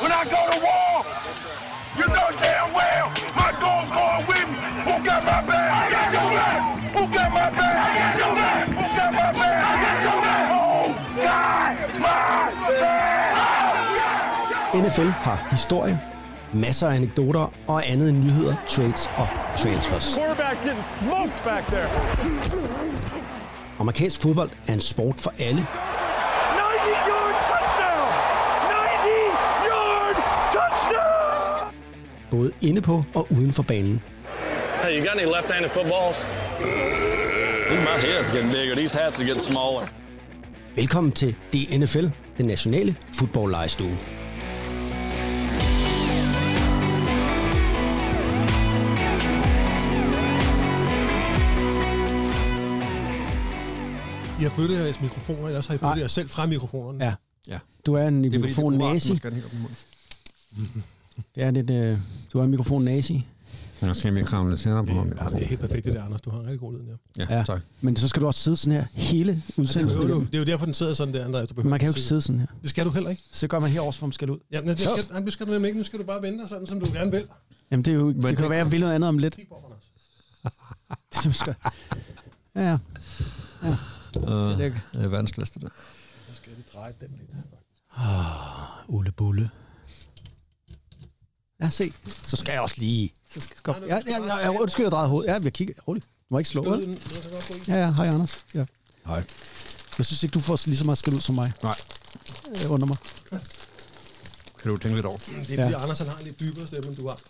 when I go to war. You know damn well my goal's going with me. Who got my back? I got your back. Who got my back? I got your back. Who got my back? I got your back. Oh, God, my back. NFL har historie, masser af anekdoter og andet end nyheder, trades og transfers. Quarterback getting smoked back there. Amerikansk fodbold er en sport for alle, både inde på og uden for banen. Hey, you got any left-handed footballs? Ooh, my head's getting bigger. These hats are getting smaller. Velkommen til DNFL, den nationale fodboldlejestue. I har flyttet jeres mikrofoner, ellers har I flyttet jer selv fra mikrofonerne. Ja, Ja. du er en Det er fordi, det er mikrofon nazi. man skal have den helt op i munden. Det er lidt, øh, du en mikrofon nazi. Jeg skal lige kravle lidt senere på ham. Ja, det er helt perfekt det der, Anders. Du har en rigtig god lyd der. Ja, Ja. tak. Men så skal du også sidde sådan her hele Det, udsendelsen. er jo, det er jo derfor, den sidder sådan der, Andreas. Du behøver Man kan jo ikke sidde sådan her. Det skal du heller ikke. Så gør man herover, hvor man skal ud. Jamen, det, skal, nej, det skal du nemlig ikke. Nu skal du bare vente sådan, som du gerne vil. Jamen, det, er jo, det kan jo det- være, at jeg vil noget andet om lidt. Det er måske... Ja, ja. Uh, Det er det er vanskeligst, det der. Så skal jeg lige dreje den lidt. Ulle Bulle. Ja, se. Så skal jeg også lige... Så skal, skal, ja, ja, ja, ja, undskyld, jeg drejer hovedet. Ja, jeg kigger. Roligt. Du må ikke slå, vel? Ja, ja. Hej, Anders. Ja. Hej. Jeg synes ikke, du får lige så meget skæld ud som mig. Nej. Øh, under mig. Kan du tænke lidt over? Det er fordi, Ja. Anders han har en lidt dybere stemme, end du har.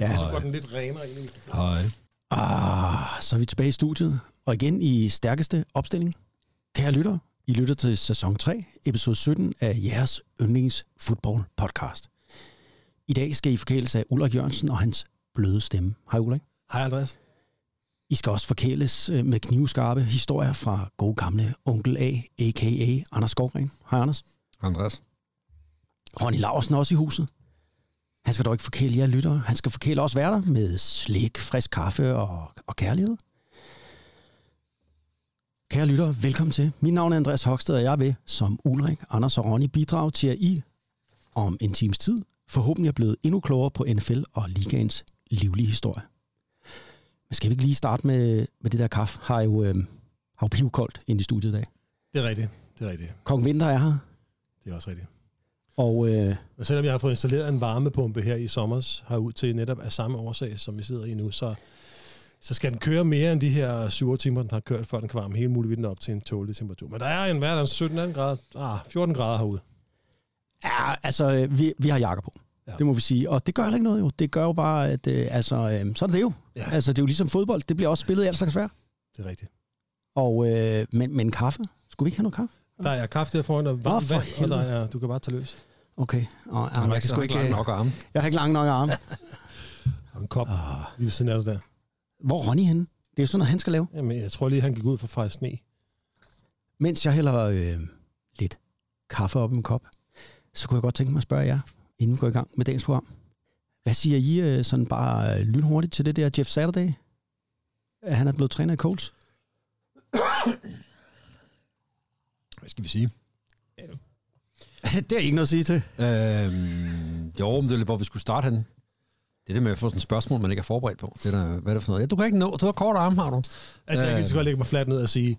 Ja. Så går den lidt renere ind i mikrofonen. Hej. Ah, så er vi tilbage i studiet. Og igen i stærkeste opstilling. Kære lytter, I lytter til sæson 3, episode 17 af jeres yndlings football podcast. I dag skal I forkæles af Ulrik Jørgensen og hans bløde stemme. Hej Ulrik. Hej, Andreas. I skal også forkæles øh, med knivskarpe historier fra gode gamle onkel A, a.k.a. Anders Skovgren. Hej Anders. Andreas. Ronny Larsen er også i huset. Han skal dog ikke forkæle jer lyttere. Han skal forkæle os værter med slik, frisk kaffe og, og kærlighed. Kære lyttere, velkommen til. Mit navn er Andreas Hoksted, og jeg vil, som Ulrik, Anders og Ronny, bidrage til, at I om en times tid forhåbentlig er blevet endnu klogere på NFL og ligaens livlige historie. Men skal vi ikke lige starte med, med det der kaffe? Har jo, øh, har jo pivkoldt ind i studiet i dag. Det er rigtigt. Det er rigtigt. Kong Vinter er her, Det er også rigtigt. og øh, Men selvom jeg har fået installeret en varmepumpe her i sommer, herud til netop af samme årsag, som vi sidder i nu, så, så skal den køre mere end de her 7 timer, den har kørt, før den kan varme hele muligheden op til en tålelig temperatur. Men der er en hverdags 17 18 grader, ah, 14 grader herude. Ja, altså, øh, vi, vi har jakker på. Ja. Det må vi sige. Og det gør heller ikke noget jo. Det gør jo bare, at øh, altså, øh, så er det jo. Ja. Altså, det er jo ligesom fodbold. Det bliver også spillet i alt slags vejr. Det er rigtigt. Og, øh, men, men kaffe? Skulle vi ikke have noget kaffe? Der er kaffe der foran, og varmt vand, og der er, du kan bare tage løs. Okay. Og, Han jeg, kan sgu ikke, langt øh, nok arme. jeg har ikke lang nok arme. Og en kop ah. lige ved siden af der. Hvor er Ronny henne? Det er jo sådan noget, han skal lave. Jamen, jeg tror lige, han gik ud for fejre sne. Mens jeg hælder øh, lidt kaffe op i en kop, så kunne jeg godt tænke mig at spørge jer, inden vi går i gang med dagens program. Hvad siger I øh, sådan bare øh, lynhurtigt til det der Jeff Saturday? At han er blevet træner i Colts? Hvad skal vi sige? det er ikke noget at sige til. Øhm, jo, men det er lidt, hvor vi skulle starte henne. Det er det med at få sådan et spørgsmål, man ikke er forberedt på. Det er der, hvad er det for noget? Ja, du kan ikke nå. Du har kort arm, har du. Altså, jeg kan Øh. lige så godt lægge mig fladt ned og sige,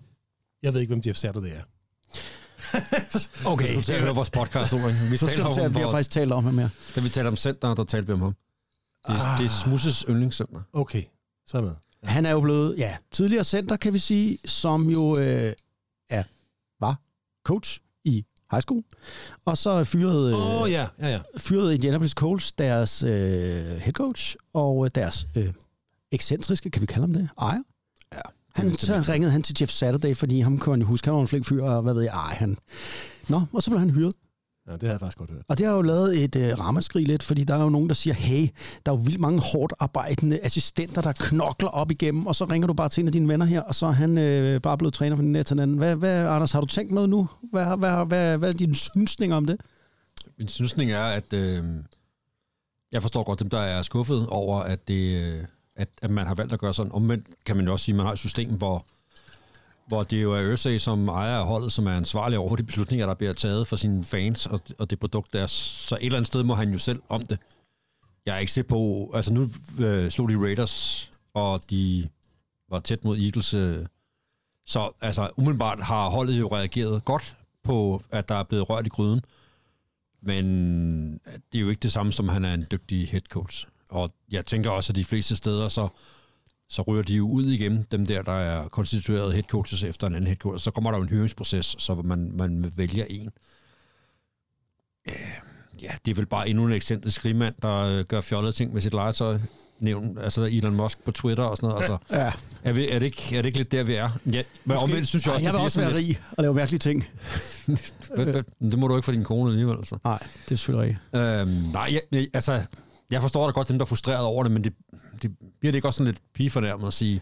jeg ved ikke, hvem Jeff Saturday er. Okay, Du skal høre vores podcast, Ulrik. Vi så skal taler om, at vi har faktisk talt om ham her. da vi talte om center, der talte vi om ham. Det, er- det er Smusses yndlingscenter. Okay, så er med. Han er jo blevet, ja, tidligere center, kan vi sige, som jo øh, er, var coach i high school. Og så fyrede, oh, ja, ja, ja. fyrede Indianapolis Colts deres øh, head coach og øh, deres øh, ekscentriske, kan vi kalde ham det, ejer. Ja, Han, det så ringede han til Jeff Saturday, fordi ham kunne han huske, han var en flink fyr, og hvad ved jeg, ej, han... Nå, og så blev han hyret. ja. det har jeg faktisk godt hørt. Og det har jo lavet et øh, ramaskrig lidt, fordi der er jo nogen, der siger, hey, der er jo vildt mange hårdt arbejdende assistenter, der knokler op igennem, og så ringer du bare til en af dine venner her, og så er han øh, bare blevet træner for den til den anden. Hvad, hvad, Anders, har du tænkt noget nu? Hvad, hvad, hvad, hvad, hvad er din synsning om det? Min synsning er, at øh, jeg forstår godt dem, der er skuffet over, at, det, øh, at, at man har valgt at gøre sådan. Omvendt kan man jo også sige, at man har et system, hvor, hvor det jo er Ørsag, som ejer af holdet, som er ansvarlig over de beslutninger, der bliver taget for sine fans og, og det produkt der. Så et eller andet sted må han jo selv om det. Jeg er ikke sikker på... Altså nu øh, slog de Raiders, og de var tæt mod Eagles. Øh, så altså umiddelbart har holdet jo reageret godt på, at der er blevet rørt i gryden. Men det er jo ikke det samme, som han er en dygtig head coach. Og jeg tænker også, at de fleste steder, så, så ryger de jo ud igen, dem der, der er konstitueret head coaches efter en anden head coach. Så kommer der jo en høringsproces, så man, man vælger en. Ja, det er vel bare endnu en ekscentrisk skrigmand, der øh, gør fjollede ting med sit legetøj. Nævn, altså Elon Musk på Twitter og sådan noget. Altså, Ja. er, vi, er, det ikke, er det ikke lidt der, vi er? Ja, men omvendt synes jeg Ej, også, jeg vil også være rig og lave mærkelige ting. Det må du ikke for din kone alligevel, altså. Nej, det er selvfølgelig rigtigt. Øhm, nej, jeg, jeg, altså, jeg forstår da godt dem, der er frustreret over det, men det, det bliver det ikke også sådan lidt pigefornærmet at sige,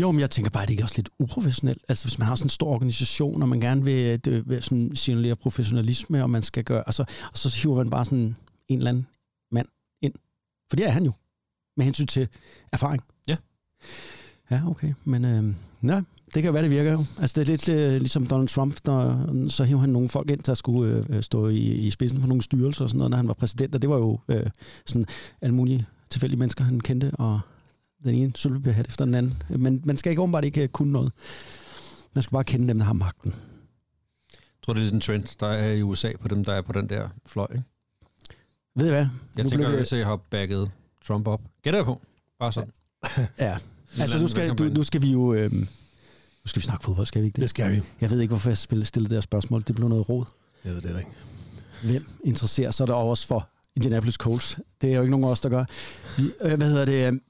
Jo, men jeg tænker bare, at det er også lidt uprofessionelt. Altså, hvis man har sådan en stor organisation, og man gerne vil, det, vil sådan signalere professionalisme, og man skal gøre, altså, og så hiver man bare sådan en eller anden mand ind. For det er han jo, med hensyn til erfaring. Ja. Ja, okay. Men øh, ja, det kan være, det virker jo. Altså, det er lidt øh, ligesom Donald Trump, der, så hiver han nogle folk ind, der skulle øh, stå i, i spidsen for nogle styrelser og sådan noget, når han var præsident, og det var jo øh, sådan alle mulige tilfældige mennesker, han kendte, og den ene sølvpapirhat efter den anden. Men man skal ikke åbenbart ikke øh, kunne noget. Man skal bare kende dem, der har magten. jeg tror, det er lidt en trend, der er i USA på dem, der er på den der fløj. Ikke? Ved I hvad? Jeg Nu tænker, at USA har backet Trump op. Gætter jeg på. Bare sådan. Ja. Altså, anden nu skal, du, nu skal vi jo... Øh, nu skal vi snakke fodbold, skal vi ikke det? Det skal vi. Jeg ved ikke, hvorfor jeg stillede det her spørgsmål. Det blev noget råd. Jeg ved det ikke. Hvem interesserer sig der også for Indianapolis Colts? Det er jo ikke nogen af os, der gør. Vi, øh, hvad hedder det? øh,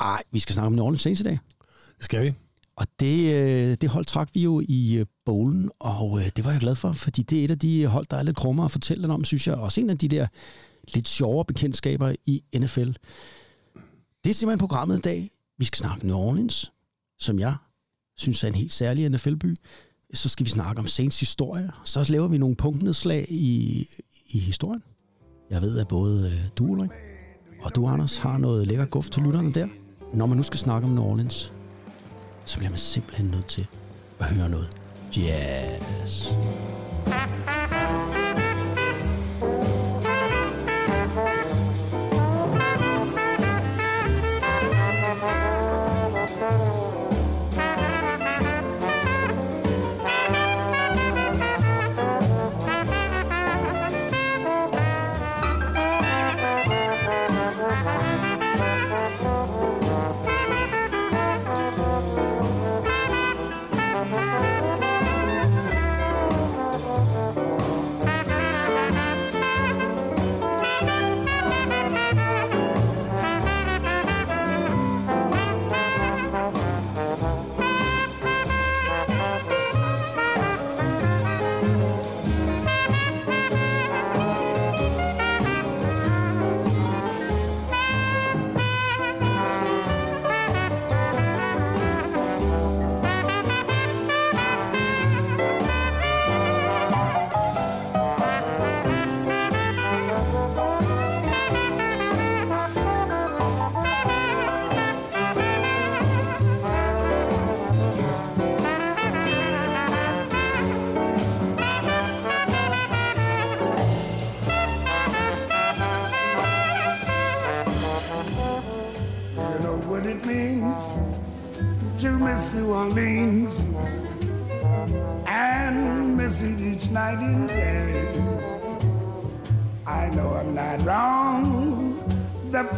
Ej, vi skal snakke om New Orleans Saints i dag. Det skal vi. Og det, øh, det hold trak vi jo i bowlen, og det var jeg glad for, fordi det er et af de hold, der er lidt krummere at fortælle lidt om, synes jeg. Også en af de der lidt sjovere bekendtskaber i NFL. Det er simpelthen programmet i dag. Vi skal snakke New Orleans, som jeg synes er en helt særlig NFL-by. Så skal vi snakke om Saints historie. Så laver vi nogle punktnedslag i, i historien. Jeg ved, at både øh, du, Ulrik, og du, Anders, har noget lækker guf til lytterne der. Når man nu skal snakke om New Orleans, så bliver man simpelthen nødt til at høre noget jazz. Yes.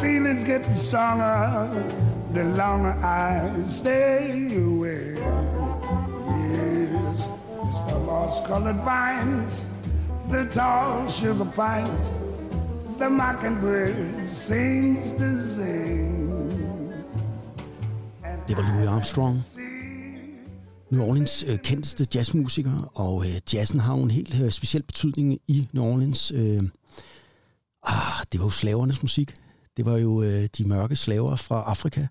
Feeling's getting stronger the longer I stay away. Yes, it's the lost colored vines, the tall sugar pines, the mockingbird sings to sing. Det var Louis Armstrong, New Orleans øh, kendteste jazzmusiker, og øh, jazzen har jo en helt øh, speciel betydning i New Orleans. Øh, ah, det var jo slavernes musik. Det var jo øh, de mørke slaver fra Afrika,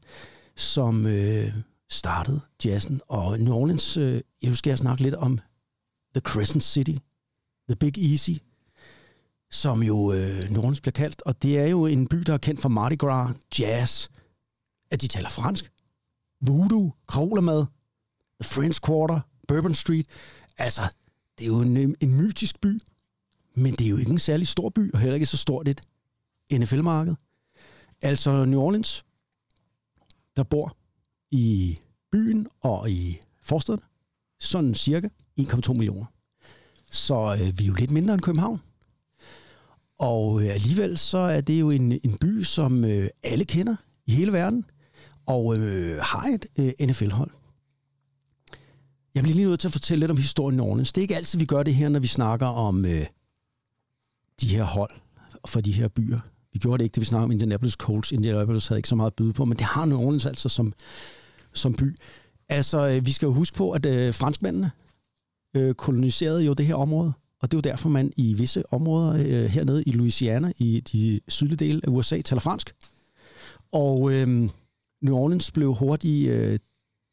som øh, startede jazzen. Og New Orleans, øh, jeg husker, jeg snakke lidt om The Crescent City, The Big Easy, som jo øh, New Orleans bliver kaldt. Og det er jo en by, der er kendt for Mardi Gras, jazz, at de taler fransk voodoo, kravlermad, The French Quarter, Bourbon Street. Altså, det er jo en, øh, en mytisk by, men det er jo ikke en særlig stor by, og heller ikke så stort et NFL-marked. Altså New Orleans, der bor i byen og i forstederne, sådan cirka 1,2 millioner. Så øh, vi er jo lidt mindre end København. Og øh, alligevel så er det jo en, en by, som øh, alle kender i hele verden, og øh, har et øh, NFL-hold. Jeg bliver lige nødt til at fortælle lidt om historien i Orleans. Det er ikke altid, vi gør det her, når vi snakker om øh, de her hold for de her byer. Vi gjorde det ikke, det vi snakkede om Indianapolis Colts. Indianapolis havde ikke så meget at byde på, men det har New Orleans altså som, som by. Altså, øh, vi skal jo huske på, at øh, franskmændene øh, koloniserede jo det her område, og det er jo derfor, man i visse områder øh, hernede i Louisiana, i de sydlige dele af USA, taler fransk. Og øh, New Orleans blev hurtigt øh,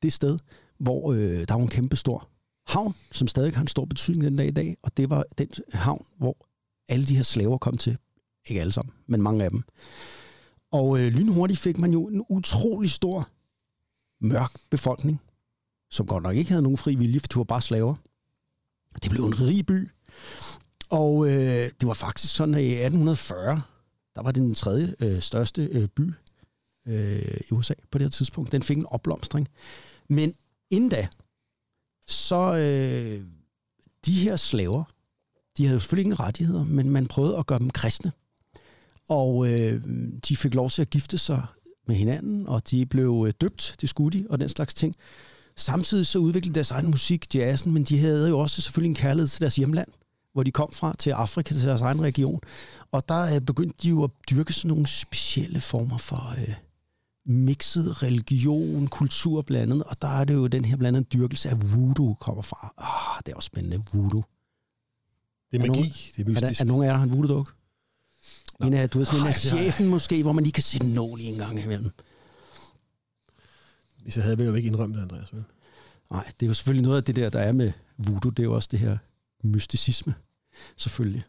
det sted, hvor øh, der var en kæmpe stor havn, som stadig har en stor betydning den dag i dag, og det var den havn, hvor alle de her slaver kom til. Ikke alle sammen, men mange af dem. Og øh, lynhurtigt fik man jo en utrolig stor mørk befolkning, som godt nok ikke havde nogen fri vilje, for de var bare slaver. Det blev en rig by, og øh, det var faktisk sådan, at i 1840, der var det den tredje øh, største øh, by øh, i USA på det her tidspunkt. Den fik en opblomstring. Men inden da, så øh, de her slaver, de havde jo selvfølgelig ingen rettigheder, men man prøvede at gøre dem kristne. Og øh, de fik lov til at gifte sig med hinanden, og de blev øh, døbt, det skulle de, og den slags ting. Samtidig så udviklede deres egen musik, jazzen, men de havde jo også selvfølgelig en kærlighed til deres hjemland, hvor de kom fra, til Afrika, til deres egen region. Og der øh, begyndte de jo at dyrke sådan nogle specielle former for øh, mixet religion, kultur blandet, og der er det jo den her blandede dyrkelse af voodoo kommer fra. Ah, det er også spændende, voodoo. Det er Er magi, nogen- det er Er, der, mystisk. er nogen af jer, der har en voodoo-duk? En af, du ved, sådan en af chefen måske, hvor man lige kan sætte en nål i en gang imellem. Jeg havde, jeg jo ikke indrømme det, Andreas. Nej, det er jo selvfølgelig noget af det der, der er med voodoo. Det er jo også det her mysticisme, selvfølgelig.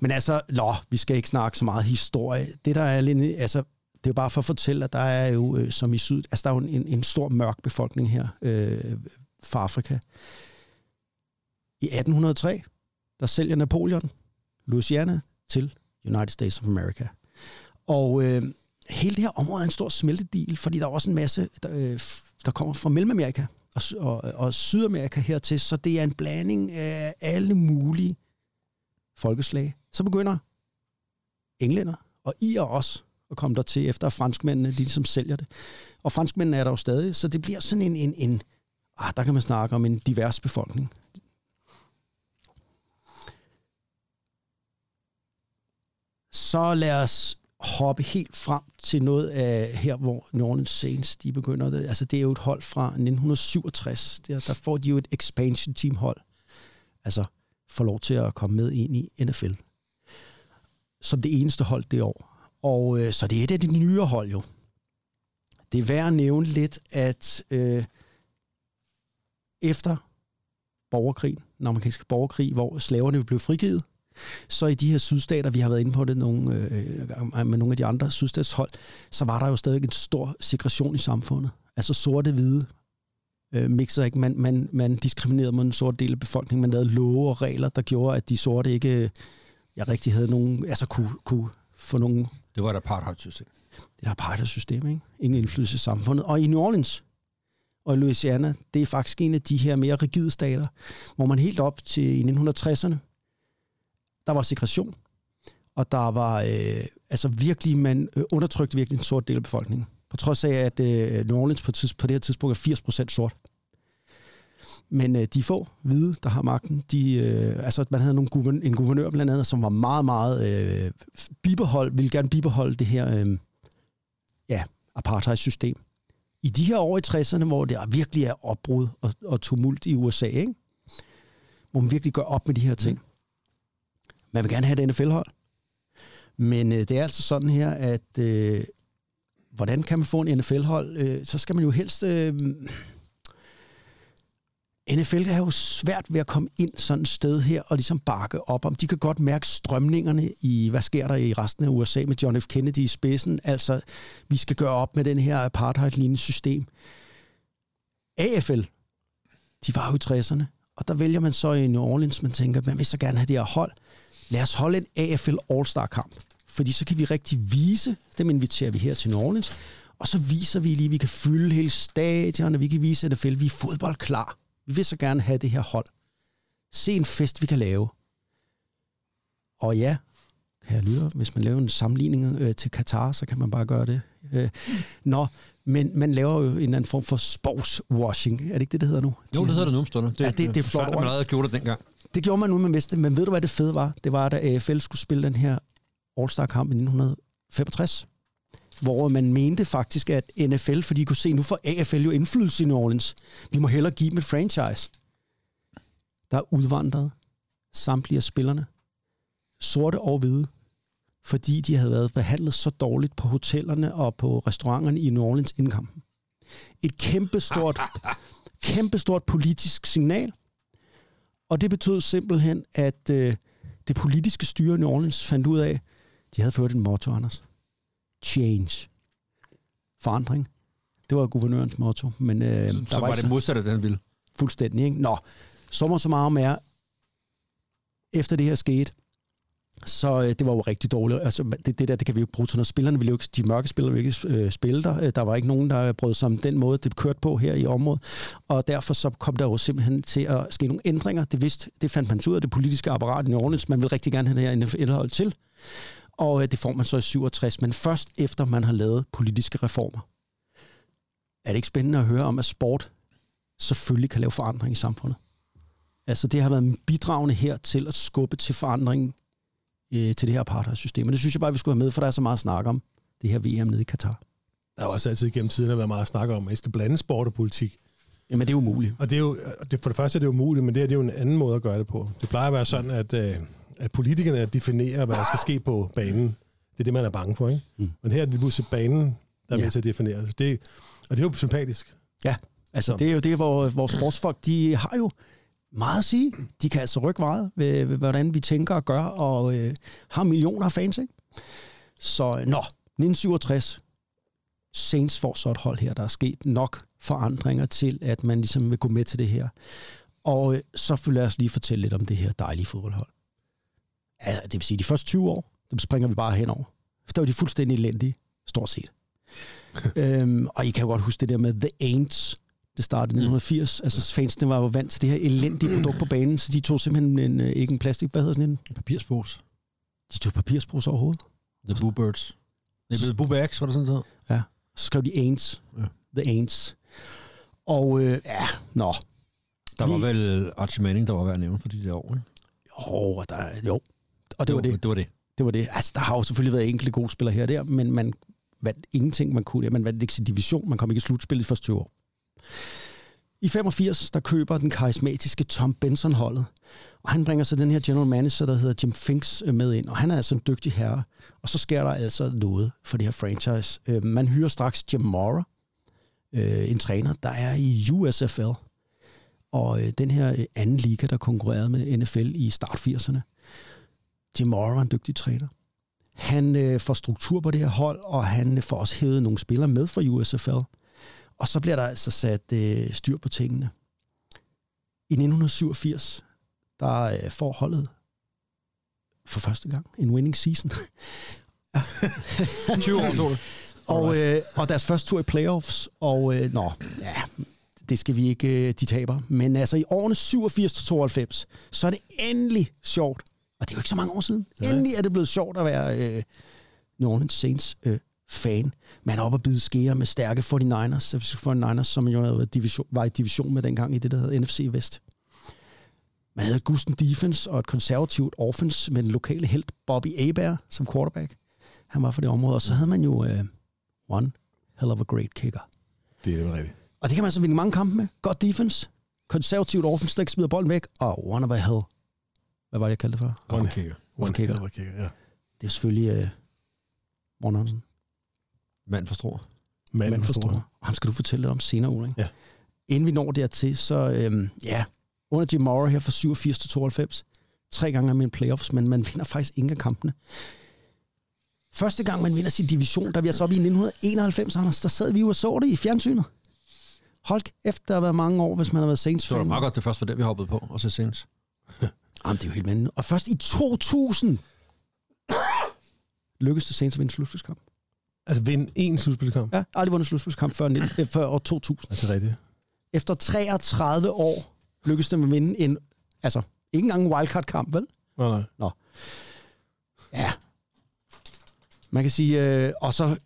Men altså, nå, vi skal ikke snakke så meget historie. Det der er lidt, altså, det er jo bare for at fortælle, at der er jo, øh, som i syd, altså der er jo en, en stor mørk befolkning her øh, fra Afrika. I 1803, der sælger Napoleon Louisiana til United States of America. Og øh, hele det her område er en stor smeltedil, fordi der er også en masse, der, øh, der kommer fra Mellemamerika og, og, og Sydamerika hertil, så det er en blanding af alle mulige folkeslag. Så begynder englænder og irer også at komme der til, efter at franskmændene de ligesom sælger det. Og franskmændene er der jo stadig, så det bliver sådan en, en, en ah, der kan man snakke om en divers befolkning. Så lad os hoppe helt frem til noget af her, hvor New Saints de begynder det. Altså det er jo et hold fra 1967. Der, der får de jo et expansion team hold. Altså får lov til at komme med ind i NFL. Som det eneste hold det år. Og øh, så det er et af de nye hold jo. Det er værd at nævne lidt, at øh, efter borgerkrigen, den amerikanske borgerkrig, hvor slaverne blev frigivet, så i de her sydstater, vi har været inde på det nogle, øh, med nogle af de andre sydstatshold, så var der jo stadig en stor segregation i samfundet. Altså sorte-hvide øh, mixer ikke. Man, man, man diskriminerede mod en sort del af befolkningen. Man lavede love og regler, der gjorde, at de sorte ikke øh, jeg rigtig havde nogen, altså kunne, kunne få nogen Det var et apartheid-system. det der apartheid-system, ikke? Ingen indflydelse i samfundet. Og i New Orleans og Louisiana, det er faktisk en af de her mere rigide stater, hvor man helt op til i 1960'erne, der var segregation, og der var øh, altså virkelig, man øh, undertrykte virkelig en sort del af befolkningen. På trods af, at øh, New Orleans på, tids, på det her tidspunkt er 80% sort. Men øh, de få hvide, der har magten, de, øh, altså man havde nogle guvern, en guvernør blandt andet, som var meget, meget øh, bibehold, ville gerne bibeholde det her øh, ja, apartheid-system. I de her år i 60'erne, hvor det virkelig er opbrud og, og tumult i USA, ikke? hvor man virkelig gør op med de her ting. Man vil gerne have et NFL-hold. Men øh, det er altså sådan her, at øh, hvordan kan man få en NFL-hold? Øh, så skal man jo helst... Øh, NFL er jo svært ved at komme ind sådan et sted her og ligesom bakke op om. De kan godt mærke strømningerne i, hvad sker der i resten af USA med John F. Kennedy i spidsen. Altså, vi skal gøre op med den her apartheid-lignende system. AFL, de var jo i 60'erne. Og der vælger man så i New Orleans, man tænker, man vil så gerne have det her hold. Lad os holde en AFL All-Star-kamp. Fordi så kan vi rigtig vise, dem inviterer vi her til New Orleans, og så viser vi lige, at vi kan fylde hele stadion, og vi kan vise NFL, at vi er fodboldklar. Vi vil så gerne have det her hold. Se en fest, vi kan lave. Og ja, kan jeg lytte, hvis man laver en sammenligning øh, til Katar, så kan man bare gøre det. Øh, nå, men man laver jo en eller anden form for sportswashing. Er det ikke det, det hedder nu? Jo, det hedder det nu. Det, Ja, det- det er flot ord. man allerede gjorde det dengang. Det gjorde man nu med Veste, men ved du, hvad det fede var? Det var, da AFL skulle spille den her All-Star-kamp i 1965, hvor man mente faktisk, at NFL, fordi de kunne se, nu får AFL jo indflydelse i New Orleans. Vi må hellere give dem et franchise. Der er udvandret samtlige af spillerne, sorte og hvide, fordi de havde været behandlet så dårligt på hotellerne og på restauranterne i New Orleans inden kampen. Et kæmpestort, kæmpestort politisk signal, og det betød simpelthen, at øh, det politiske styre i New Orleans fandt ud af, de havde ført en motto, Anders. Change. Forandring. Det var guvernørens motto, men øh, Så, der så var ikke det modsatte, han ville. fuldstændig. Ikke? Nå, sommer så meget er, efter det her skete, så øh, det var jo rigtig dårligt. Altså, det, det der, det kan vi jo ikke bruge til noget. Spillerne ville jo ikke, de mørke spillere ville ikke øh, spille der. Øh, der var ikke nogen, der brød sig om den måde, det kørte på her i området. Og derfor så kom der jo simpelthen til at ske nogle ændringer. Det, vidste, det fandt man ud af det politiske apparat i New Orleans. Man vil rigtig gerne have det her indhold til. Og øh, det får man så i 67, men først efter man har lavet politiske reformer. Er det ikke spændende at høre om, at sport selvfølgelig kan lave forandring i samfundet. Altså det har været bidragende her til at skubbe til forandringen øh, til det her apartheid-system. Og det synes jeg bare, vi skulle have med, for der er så meget at snakke om det her VM nede i Katar. Der har også altid gennem tiden været meget snak om, at I skal blande sport og politik. Jamen det er umuligt. Og det er jo, det, for det første er det umuligt, men det, her, det er jo en anden måde at gøre det på. Det plejer at være sådan, at, øh, at politikerne definerer, hvad der skal ske på banen. Det er det, man er bange for, ikke? Mm. Men her er det pludselig banen, der er Ja. med til at definere. Så det, og det er jo sympatisk. Ja, altså Så. det er jo det, hvor, hvor sportsfolk, de har jo meget at sige. De kan altså rykke meget ved, ved hvordan vi tænker og gør, og øh, har millioner af fans, ikke? Så, øh, nå, 1967, Saints får så et hold her, der er sket nok forandringer til, at man ligesom vil gå med til det her. Og øh, så lad os lige fortælle lidt om det her dejlige fodboldhold. Ja, det vil sige, de første 20 år, dem springer vi bare henover. Der var de fuldstændig elendige, stort set. øhm, og I kan jo godt huske det der med The Aints. Det startede i 1980. Altså fansene var jo vant til det her elendige produkt på banen, så de tog simpelthen en, øh, ikke en plastik, hvad hedder sådan en? Papirspose. De tog papirsbrus overhovedet. The Boo Birds. Det er Boo Bags, var det sådan noget? Så skrev de Aints. Ja. The Aints. Og øh, ja, nå. Der var Vi- vel Archie Manning, der var værd at nævne for de der år, ikke? Jo, der, jo. Og det var det. Det var det. Det var det. Altså, der har jo selvfølgelig været enkelte gode spillere her og der, men man vandt ingenting, man kunne. Man vandt ikke sin division, man kom ikke i slutspil i de første 20 år. I 85, der køber den karismatiske Tom Benson holdet, og han bringer så den her general manager, der hedder Jim Finks, øh, med ind, og han er altså en dygtig herre. Og så sker der altså noget for det her franchise. Øh, man hyrer straks Jim Mora, øh, en træner, der er i USFL, og den her anden liga, der konkurrerede med NFL i start 80'erne. Jim Mora var en dygtig træner. Han får struktur på det her hold, og han får også hævet nogle spillere med fra USFL. Og så bliver der altså sat øh, styr på tingene. I 1987, der øh, får holdet for første gang en winning season. 20 år tog det. og, øh, og deres første tur i playoffs, og øh, nå, ja, det skal vi ikke, øh, de taber. Men altså i årene 87-92, så er det endelig sjovt, og det er jo ikke så mange år siden, endelig er det blevet sjovt at være øh, New Orleans Saints øh, fan. Man er oppe og bide skære med stærke 49ers, San Francisco 49ers, som jo division, var i division med dengang i det, der hedder NFC Vest. Man havde Gusten Defense og et konservativt offense med den lokale held Bobby Abear som quarterback. Han var for det område. Og så havde man jo øh, one hell of a great kicker. Det er det rigtigt. Og det kan man så vinde mange kampe med. Godt defense, konservativt offense, der ikke smider bolden væk, og one of a hell. Hvad var det, jeg kaldte det for? Okay. One kicker. hell of a kicker, ja. Det er selvfølgelig øh, Ron Hansen. Mand for stor. Manden Mand for stor. Og ham skal du fortælle lidt om senere, Ulrik. Ja. Inden vi når dertil, så øhm, ja, under Jim Mora her fra 87 til 92, tre gange med en playoffs, men man vinder faktisk ingen af kampene. Første gang, man vinder sin division, der er vi altså oppe i 1991, Anders, der sad vi jo og så det i fjernsynet. Hold efter der har været mange år, hvis man har været Saints Så var det fan. meget godt, det første var der, vi hoppede på, og så Saints. Jamen, det er jo helt vanvittigt. Og først i 2000 lykkedes det Saints at vinde en slutspilskamp. Altså vinde en slutspilskamp. Ja, aldrig vundet slutspilskamp før, 19, øh, før år 2000. Er det rigtigt? Efter 33 år lykkedes det at vinde en, altså, ikke engang en wildcard-kamp, vel? Nej, nej. Ja. Man kan sige, øh, og så,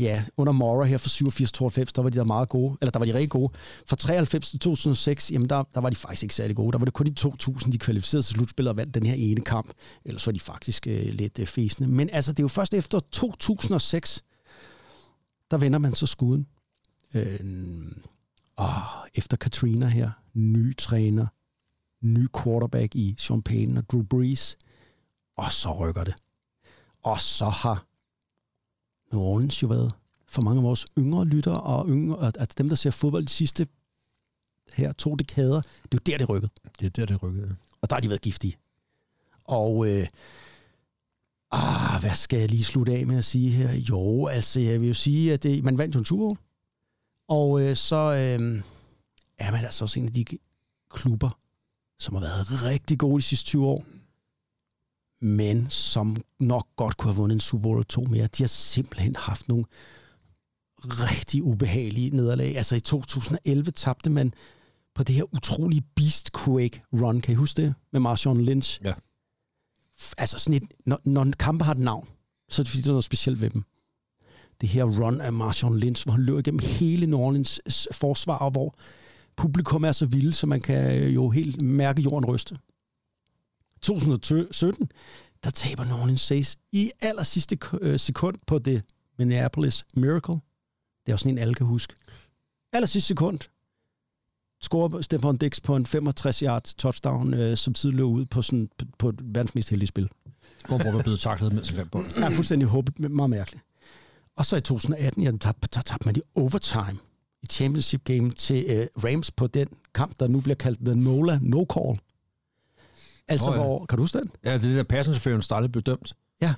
ja, under Mora her fra 87-92, der var de der meget gode, eller der var de rigtig gode. Fra 93 til 2006, jamen der, der var de faktisk ikke særlig gode. Der var det kun de 2000, de kvalificerede til slutspillet og vandt den her ene kamp. Ellers var de faktisk øh, lidt øh, fæsende. Men altså, det er jo først efter 2006, der vender man så skuden. Øh, og efter Katrina her, ny træner, ny quarterback i Sean Payne og Drew Brees, og så rykker det. Og så har New Orleans jo været for mange af vores yngre lyttere og yngre, altså dem, der ser fodbold de sidste her to dekader, det er jo der, det rykkede. Det er der, det rykkede. Og der har de været giftige. Og øh, ah, hvad skal jeg lige slutte af med at sige her? Jo, altså jeg vil jo sige, at det, man vandt jo en tur, Og øh, så øh, er man altså også en af de klubber, som har været rigtig gode de sidste 20 år, men som nok godt kunne have vundet en Super Bowl eller to mere. De har simpelthen haft nogle rigtig ubehagelige nederlag. Altså i 2011 tabte man på det her utrolige Beastquake run. Kan I huske det? Med Marshawn Lynch. Ja. Altså sådan et, når, når en har et navn, så er det fordi, der er noget specielt ved dem. Det her run af Marshawn Lynch, hvor han løber igennem hele New Orleans forsvar, og hvor publikum er så vilde, så man kan øh, jo helt mærke jorden ryste. 2017, der taber New Orleans Saints i aller sidste øh, sekund på det Minneapolis Miracle. Det er jo sådan en, alle kan huske. Aller sidste sekund scorer Stefan Dix på en 65 yard touchdown, øh, som tid løb ud på, sådan, på, på et verdens mest heldige spil. Hvor hvor var blevet taklet, han greb bolden. er fuldstændig håbet, meget mærkeligt. Og så i 2018, ja, der, der tabte man i overtime i championship game til øh, Rams på den kamp, der nu bliver kaldt The Nola No Call. Altså, oh, ja. ja. hvor, kan du huske den? Ja, det er der passenchaufføren, der aldrig blev dømt. Ja.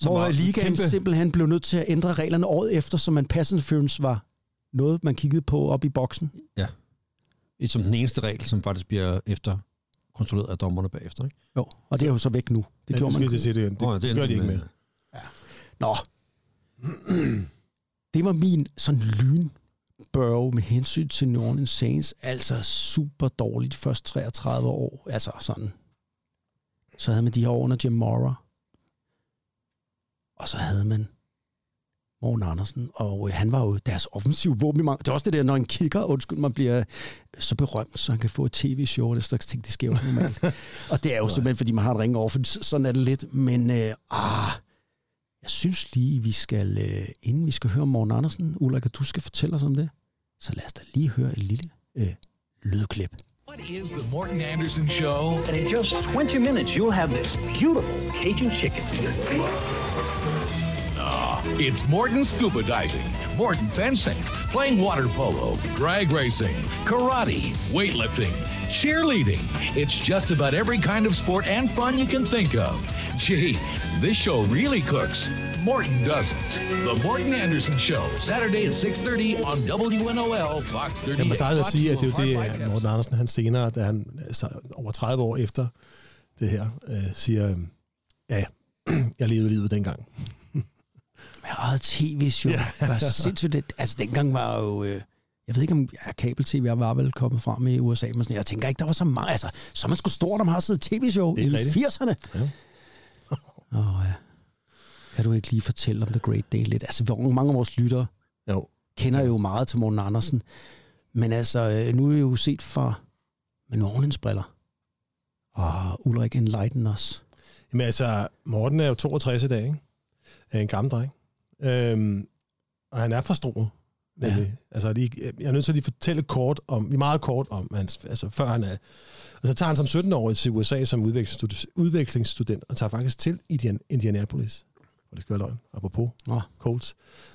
Som hvor ligaen kæmpe- simpelthen blev nødt til at ændre reglerne året efter, så man pass interference var noget, man kiggede på op i boksen. Et som den eneste regel, som faktisk bliver efter kontrolleret af dommerne bagefter. Ikke? Jo, og det er jo så væk nu. Det Det gjorde man. se det. Det, oh, ja, det, det gør de ikke med- mere. Nå. Det var min sådan lynbørge med hensyn til New Orleans Saints. Altså super dårligt de første 33 år. Altså sådan. Så havde man de her år under Jim Mora. Og så havde man Morten Andersen, og øh, han var jo deres offensiv våben. i mange- Det er også det der, når en kigger, undskyld, man bliver så berømt, så han kan få et tv-show, og det slags ting, det sker jo normalt. og det er jo simpelthen, fordi man har en ring over, for sådan er det lidt. Men øh, ah, jeg synes lige, vi skal, øh, inden vi skal høre Morten Andersen, Ulrik, at du skal fortælle os om det, så lad os da lige høre et lille øh, lydklip. What is the Morton Anderson Show? And in just 20 minutes, you'll have this beautiful Cajun chicken. It's Morton scuba diving, Morton fencing, playing water polo, drag racing, karate, weightlifting, cheerleading. It's just about every kind of sport and fun you can think of. Gee, this show really cooks. Morton doesn't. The Morton Anderson Show, Saturday at 6:30 on WNOL Fox 38. Jeg må starte at sige, at det er jo det, at Morten Andersen han senere, da han over 30 år efter det her, øh, siger, øh, ja, jeg levede livet dengang. Eget tv-show. Ja. Det var sindssygt. Det, altså, dengang var jo... Øh, jeg ved ikke, om ja, kabel-tv var vel kommet frem i USA, men sådan, jeg tænker ikke, der var så meget. Altså, så man skulle stort om har siddet tv-show i rigtigt. 80'erne. Ja. Åh, ja. Kan du ikke lige fortælle om The Great Day lidt? Altså, hvor mange af vores lyttere Jo, kender jo meget til Morten Andersen. Men altså, øh, nu er det jo set fra med New Orleans briller. Og Ulrik enlighten os. Jamen altså, Morten er jo 62 i dag, ikke? Er en gammel dreng. Øhm, og han er fra Struer. Ja. Altså, lige, jeg er nødt til at lige fortælle kort om, meget kort om, hans, altså før han er... Og så tager han som 17-årig til USA som udvekslingsstudent, udvekslingsstudent og tager faktisk til Indian, Indianapolis. Og det skal være løgn, apropos Nå. Colts.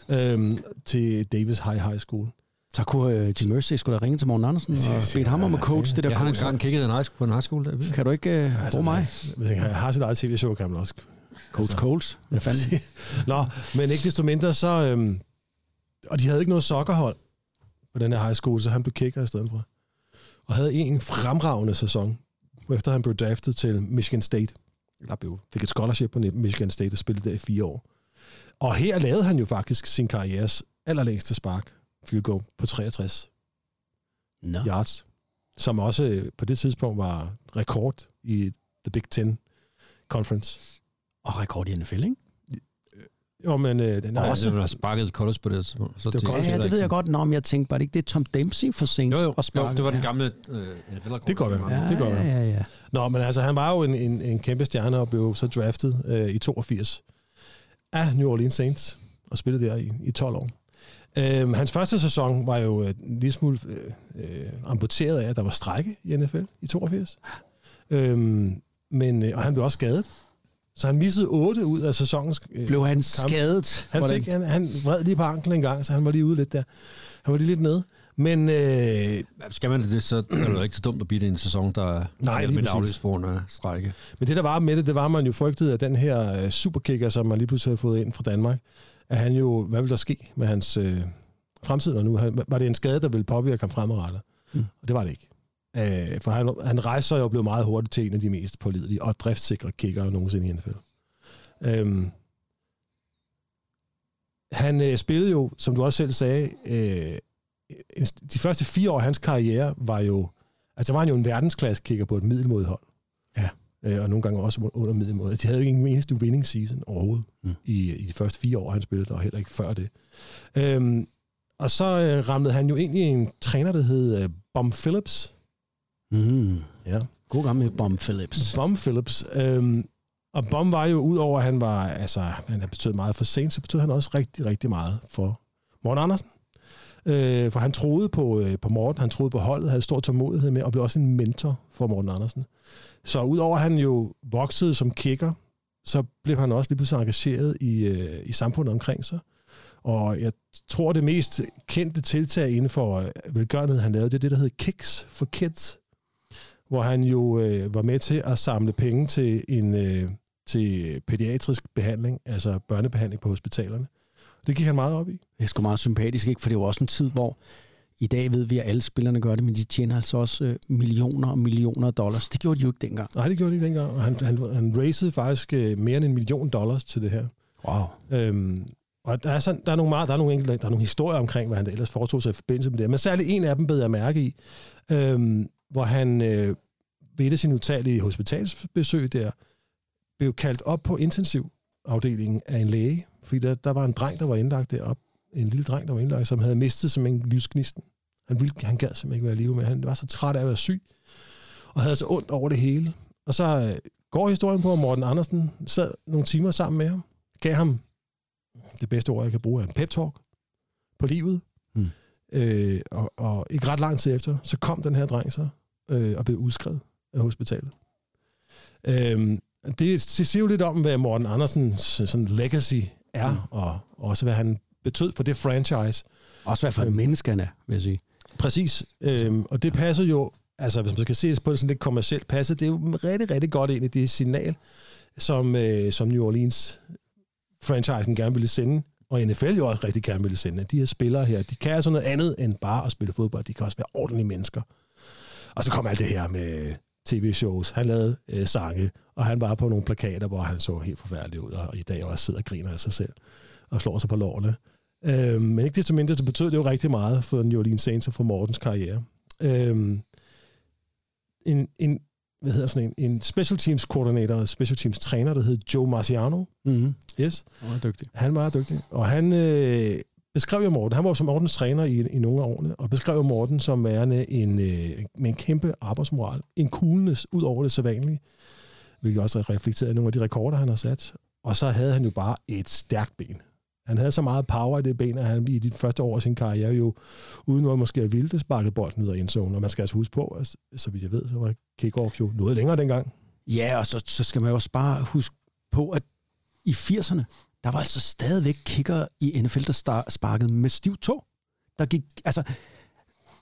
Øhm, til Davis High High School. Så kunne øh, Jim Mercy skulle da ringe til Morten Andersen og bedt ham om at coach det der Jeg har coach. engang kigget en high, på en high school der. jeg. Kan du ikke øh, bruge mig? Hvis han har sit eget tv-show, kan man også Coach Coles. Hvad fanden? Nå, men ikke desto mindre, så... Øhm, og de havde ikke noget sokkerhold på den her high school, så han blev kicker i stedet for. Og havde en fremragende sæson, efter han blev draftet til Michigan State. Eller blev, fik et scholarship på Michigan State og spillede der i fire år. Og her lavede han jo faktisk sin karrieres allerlængste spark, field goal, på 63 Nå. yards, som også øh, på det tidspunkt var rekord i The Big Ten Conference. Og rekord i NFL, ikke? Jo, men øh, den Også- det var sparket college på det. Så Det var Ja, ja, det ved jeg godt. Nå, men jeg tænkte bare, det ikke det er Tom Dempsey for Saints Jo, jo, og sparke. jo, det var den gamle øh, NFL-rekord. Det går vel. Ja, det går ja, ja, ja. Nå, men altså, han var jo en, en, en kæmpe stjerne og blev så draftet øh, i 82 af New Orleans Saints og spillede der i, i 12 år. Øhm, hans første sæson var jo øh, en lille smule øh, øh, amputeret af, at der var strække i NFL i 82. Øhm, men, øh, og han blev også skadet. Så han missede 8 ud af sæsonens øh, Blev han kamp. skadet? Han, fik, han, han vred lige på anklen en gang, så han var lige ude lidt der. Han var lige lidt nede. Men øh, Skal man det, så er det jo ikke så dumt at blive det i en sæson, der Nej, er med præcis. afløst på grund af strække. Men det, der var med det, det var, at man jo frygtede, at den her øh, superkicker, som man lige pludselig havde fået ind fra Danmark, at han jo, hvad vil der ske med hans øh, fremtid og nu? Var det en skade, der ville påvirke ham fremadrettet? Mm. Og det var det ikke. Øh, for han, han rejser jo og blev meget hurtigt til en af de mest pålidelige og driftsikre kicker nogensinde i NFL. Øhm, han øh, spillede jo, som du også selv sagde, øh, de første fire år af hans karriere var jo, altså var han jo en verdensklasse kicker på et middelmådehold øh, og nogle gange også under middelmåde. De havde jo ikke en eneste winning season overhovedet Mm. i, i de første fire år, han spillede, og heller ikke før det. Øhm, og så øh, ramlede han jo ind i en træner, der hed øh, Bum Phillips. Mm. Ja. God gammel Bum Phillips. Bum Phillips. Øhm, og Bum var jo, udover at han var, altså, han betydet meget for Saints, så betød han også rigtig, rigtig meget for Morten Andersen. Øh, for han troede på, øh, på Morten, han troede på holdet, havde stor tålmodighed med, og blev også en mentor for Morten Andersen. Så udover at han jo voksede som kicker, så blev han også lige pludselig engageret i, øh, i samfundet omkring sig. Og jeg tror, det mest kendte tiltag inden for øh, velgørenhed, han lavede, det er det, der hedder Kicks for Kids, hvor han jo øh, var med til at samle penge til en øh, til pædiatrisk behandling, altså børnebehandling på hospitalerne. Det gik han meget op i. Det er sgu meget sympatisk, ikke? For det jo også en tid, hvor i dag ved vi, at alle spillerne gør det, men de tjener altså også øh, millioner og millioner af dollars. Det gjorde de jo ikke dengang. Nej, det gjorde de ikke dengang. Og han, han, han raisede faktisk øh, mere end en million dollars til det her. Wow. Øhm, og der er, sådan, der er nogle meget, der er nogle, enkelte, der er nogle historier omkring, hvad han ellers foretog sig i forbindelse med det. Men særligt en af dem bed jeg mærke i, øhm, hvor han øh, ved et af sine utallige hospitalsbesøg der, blev kaldt op på intensivafdelingen af en læge, fordi der, der var en dreng, der var indlagt derop, en lille dreng, der var indlagt, som havde mistet som en livsgnisten. Han, ville, han gad simpelthen ikke være i live med. Han var så træt af at være syg, og havde så ondt over det hele. Og så øh, går historien på, at Morten Andersen sad nogle timer sammen med ham, gav ham det bedste ord, jeg kan bruge, er en pep-talk på livet. Mm. Øh, og, og ikke ret lang tid efter, så kom den her dreng så øh, og blev udskrevet af hospitalet. Øh, det, det siger jo lidt om, hvad Morten Andersens sådan legacy er, mm. og også hvad han betød for det franchise. Også hvad for Øhm. menneskerne, vil jeg sige. Præcis. Øhm, og det passer jo, altså hvis man skal se på det sådan lidt kommercielt, passer det er jo rigtig, rigtig godt ind i det signal, som, øh, som New Orleans franchisen gerne ville sende, og NFL jo også rigtig gerne ville sende. De her spillere her, de kan altså noget andet end bare at spille fodbold. De kan også være ordentlige mennesker. Og så kom alt det her med tv-shows. Han lavede øh, sange, og han var på nogle plakater, hvor han så helt forfærdelig ud, og i dag også sidder og griner af sig selv og slår sig på lårene. Øhm, men ikke desto mindre, så betød det jo rigtig meget for New Orleans Saints og for Mortens karriere. Øhm, en, en, hvad hedder sådan en, en special teams koordinator, special teams træner, der hed Joe Marciano. Mm-hmm. Yes. Han var dygtig. Han var dygtig. Og han øh, beskrev jo Morten, han var som Mortens træner i, i nogle af årene, og beskrev jo Morten som værende en, øh, med en kæmpe arbejdsmoral. En coolness ud over det sædvanlige, hvilket også reflekterede nogle af de rekorder, han har sat. Og så havde han jo bare et stærkt ben. Han havde så meget power i det ben, at han i de første år af sin karriere jo, uden at måske have vildt, sparket bolden ud af endzone. Og man skal altså huske på, at, så vidt jeg ved, så var kickoff jo noget længere dengang. Ja, og så, så skal man jo også bare huske på, at i 80'erne, der var altså stadigvæk kicker i NFL, der star- sparkede med stiv tog. Der gik, altså,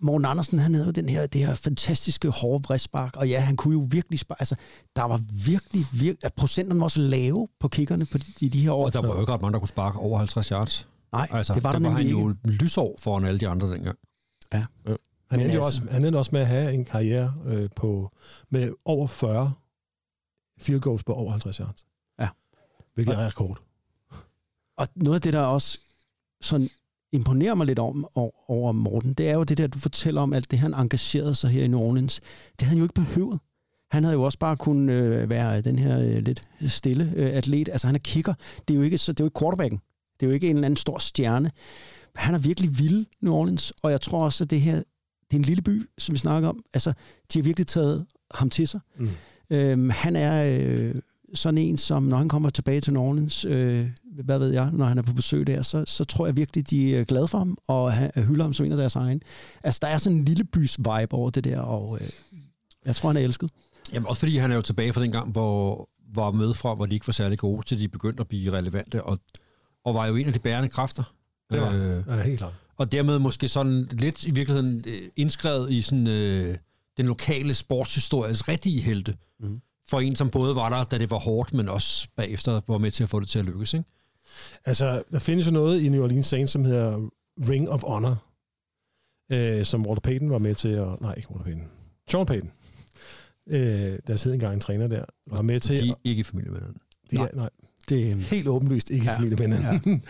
Morten Andersen, han havde jo den her, det her fantastiske hårde vridspark, og ja, han kunne jo virkelig sparke, altså, der var virkelig, virkelig, at procenterne var også lave på kickerne på de, i de her år. Og der var jo ikke ret mange, der kunne sparke over 50 yards. Nej, Altså, det var der der var nemlig han ikke. jo lysår foran alle de andre dengang. Ja. Han Men endte, jo altså- også, han endte også med at have en karriere øh, på, med over 40 field goals på over 50 yards. Ja. Hvilket er rekord. Og noget af det, der også sådan imponerer mig lidt om, over, Morten, det er jo det der, du fortæller om alt det, han engagerede sig her i New Orleans. Det havde han jo ikke behøvet. Han havde jo også bare kunnet øh, være den her øh, lidt stille øh, atlet. Altså han er kicker. Det er jo ikke, så, det er jo ikke quarterbacken. Det er jo ikke en eller anden stor stjerne. Han er virkelig vild, New Orleans, og jeg tror også, at det her, det er en lille by, som vi snakker om. Altså, de har virkelig taget ham til sig. Mm. Øhm, han er øh, sådan en, som når han kommer tilbage til New Orleans, øh, hvad ved jeg, når han er på besøg der, så, så tror jeg virkelig, de er glade for ham, og han, hylder ham som en af deres egen. Altså, der er sådan en lille bys vibe over det der, og øh, jeg tror, han er elsket. Jamen også fordi han er jo tilbage fra den gang, hvor var med fra, hvor de ikke var særlig gode, til de begyndte at blive relevante, og, og var jo en af de bærende kræfter. Det var Øh, ja, helt klart. og dermed måske sådan lidt i virkeligheden øh, indskrevet i sådan, øh, den lokale sportshistories rigtige helte. Mhm. For en, som både var der, da det var hårdt, men også bagefter var med til at få det til at lykkes. Ikke? Altså, der findes jo noget i New Orleans Saints, som hedder Ring of Honor, øh, som Walter Payton var med til at... Nej, ikke Walter Payton. Sean Payton. Øh, der sidder engang en træner der, var med til... De er ikke i familie med den. de, nej. nej, Det, helt åbenlyst ikke ja. Ja. familie med hinanden.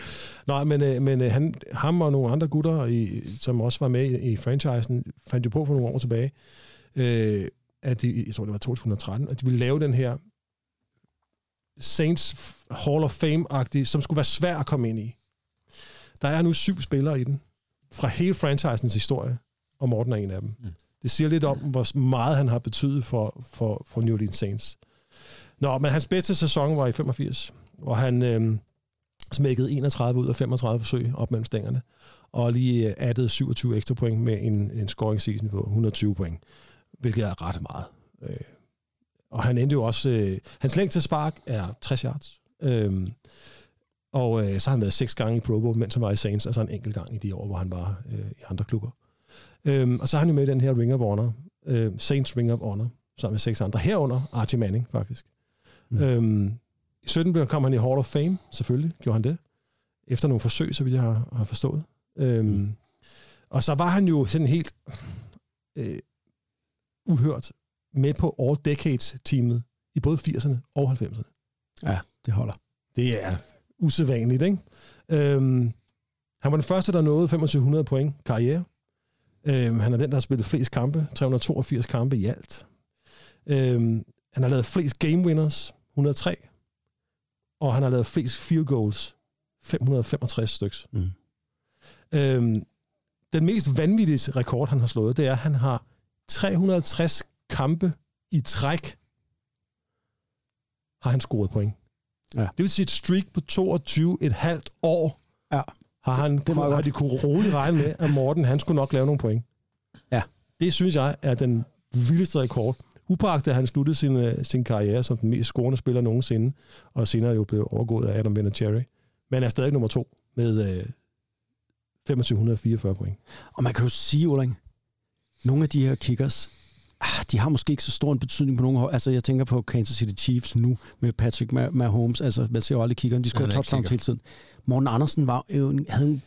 Nej, men, øh, men øh, han, ham og nogle andre gutter, i, som også var med i, i franchisen, fandt jo på for nogle år tilbage, øh, at de, jeg tror det var 2013, at de ville lave den her Saints Hall of Fame-agtig, som skulle være svær at komme ind i. Der er nu syv spillere i den, fra hele franchisens historie, og Morten er en af dem. Mm. Det siger lidt om, hvor meget han har betydet for, for, for New Orleans Saints. Nå, men hans bedste sæson var i 85, hvor han øh, smækkede 31 ud af 35 forsøg op mellem stængerne, og lige øh, addede 27 ekstra point med en, en scoring season på 120 point, hvilket er ret meget. Øh, og han endte jo også... Øh, hans længste spark er 60 yards. Øh, og øh, så har han været seks gange i Pro Bowl, mens han var i Saints, altså en enkelt gang i de år, hvor han var øh, i andre klubber. Øh, og så har han jo med i den her Ring of Honor, øh, Saints Ring of Honor, sammen med seks andre. Herunder Archie Manning, faktisk. Mm. Øhm, I 17 blev- kom han i Hall of Fame, selvfølgelig gjorde han det. Efter nogle forsøg, så vidt jeg har, har forstået. Øhm, mm. Og så var han jo sådan helt øh, uhørt med på All Decades-teamet i både 80'erne og 90'erne. ja, det holder. Det er usædvanligt, ikke? Øhm, han var den første, der nåede 2500 point karriere. Øhm, han er den, der har spillet flest kampe, 382 kampe i alt. Øhm, han har lavet flest game winners, 103. Og han har lavet flest field goals, 565 styks. Mm. Øhm, den mest vanvittige rekord, han har slået, det er, at han har 360 kampe i træk, har han scoret point. Ja. Det vil sige et streak på 22 et halvt år, Ja. har, han, det, det har godt. de kunne roligt regne med, at Morten han skulle nok lave nogle point. Ja. Det synes jeg er den vildeste rekord. Upagtet at han sluttede sin, øh, sin karriere som den mest scorende spiller nogensinde, og senere jo blev overgået af Adam Vinatieri. Men er stadig nummer to med øh, 2544 point. Og man kan jo sige, Ulring, nogle af de her kickers, de har måske ikke så stor en betydning på nogle hold. Altså, jeg tænker på Kansas City Chiefs nu med Patrick Ma- Mahomes. Altså, man ser jo aldrig kickeren. De scorer er touchdowns hele tiden. Morten Andersen var en, havde en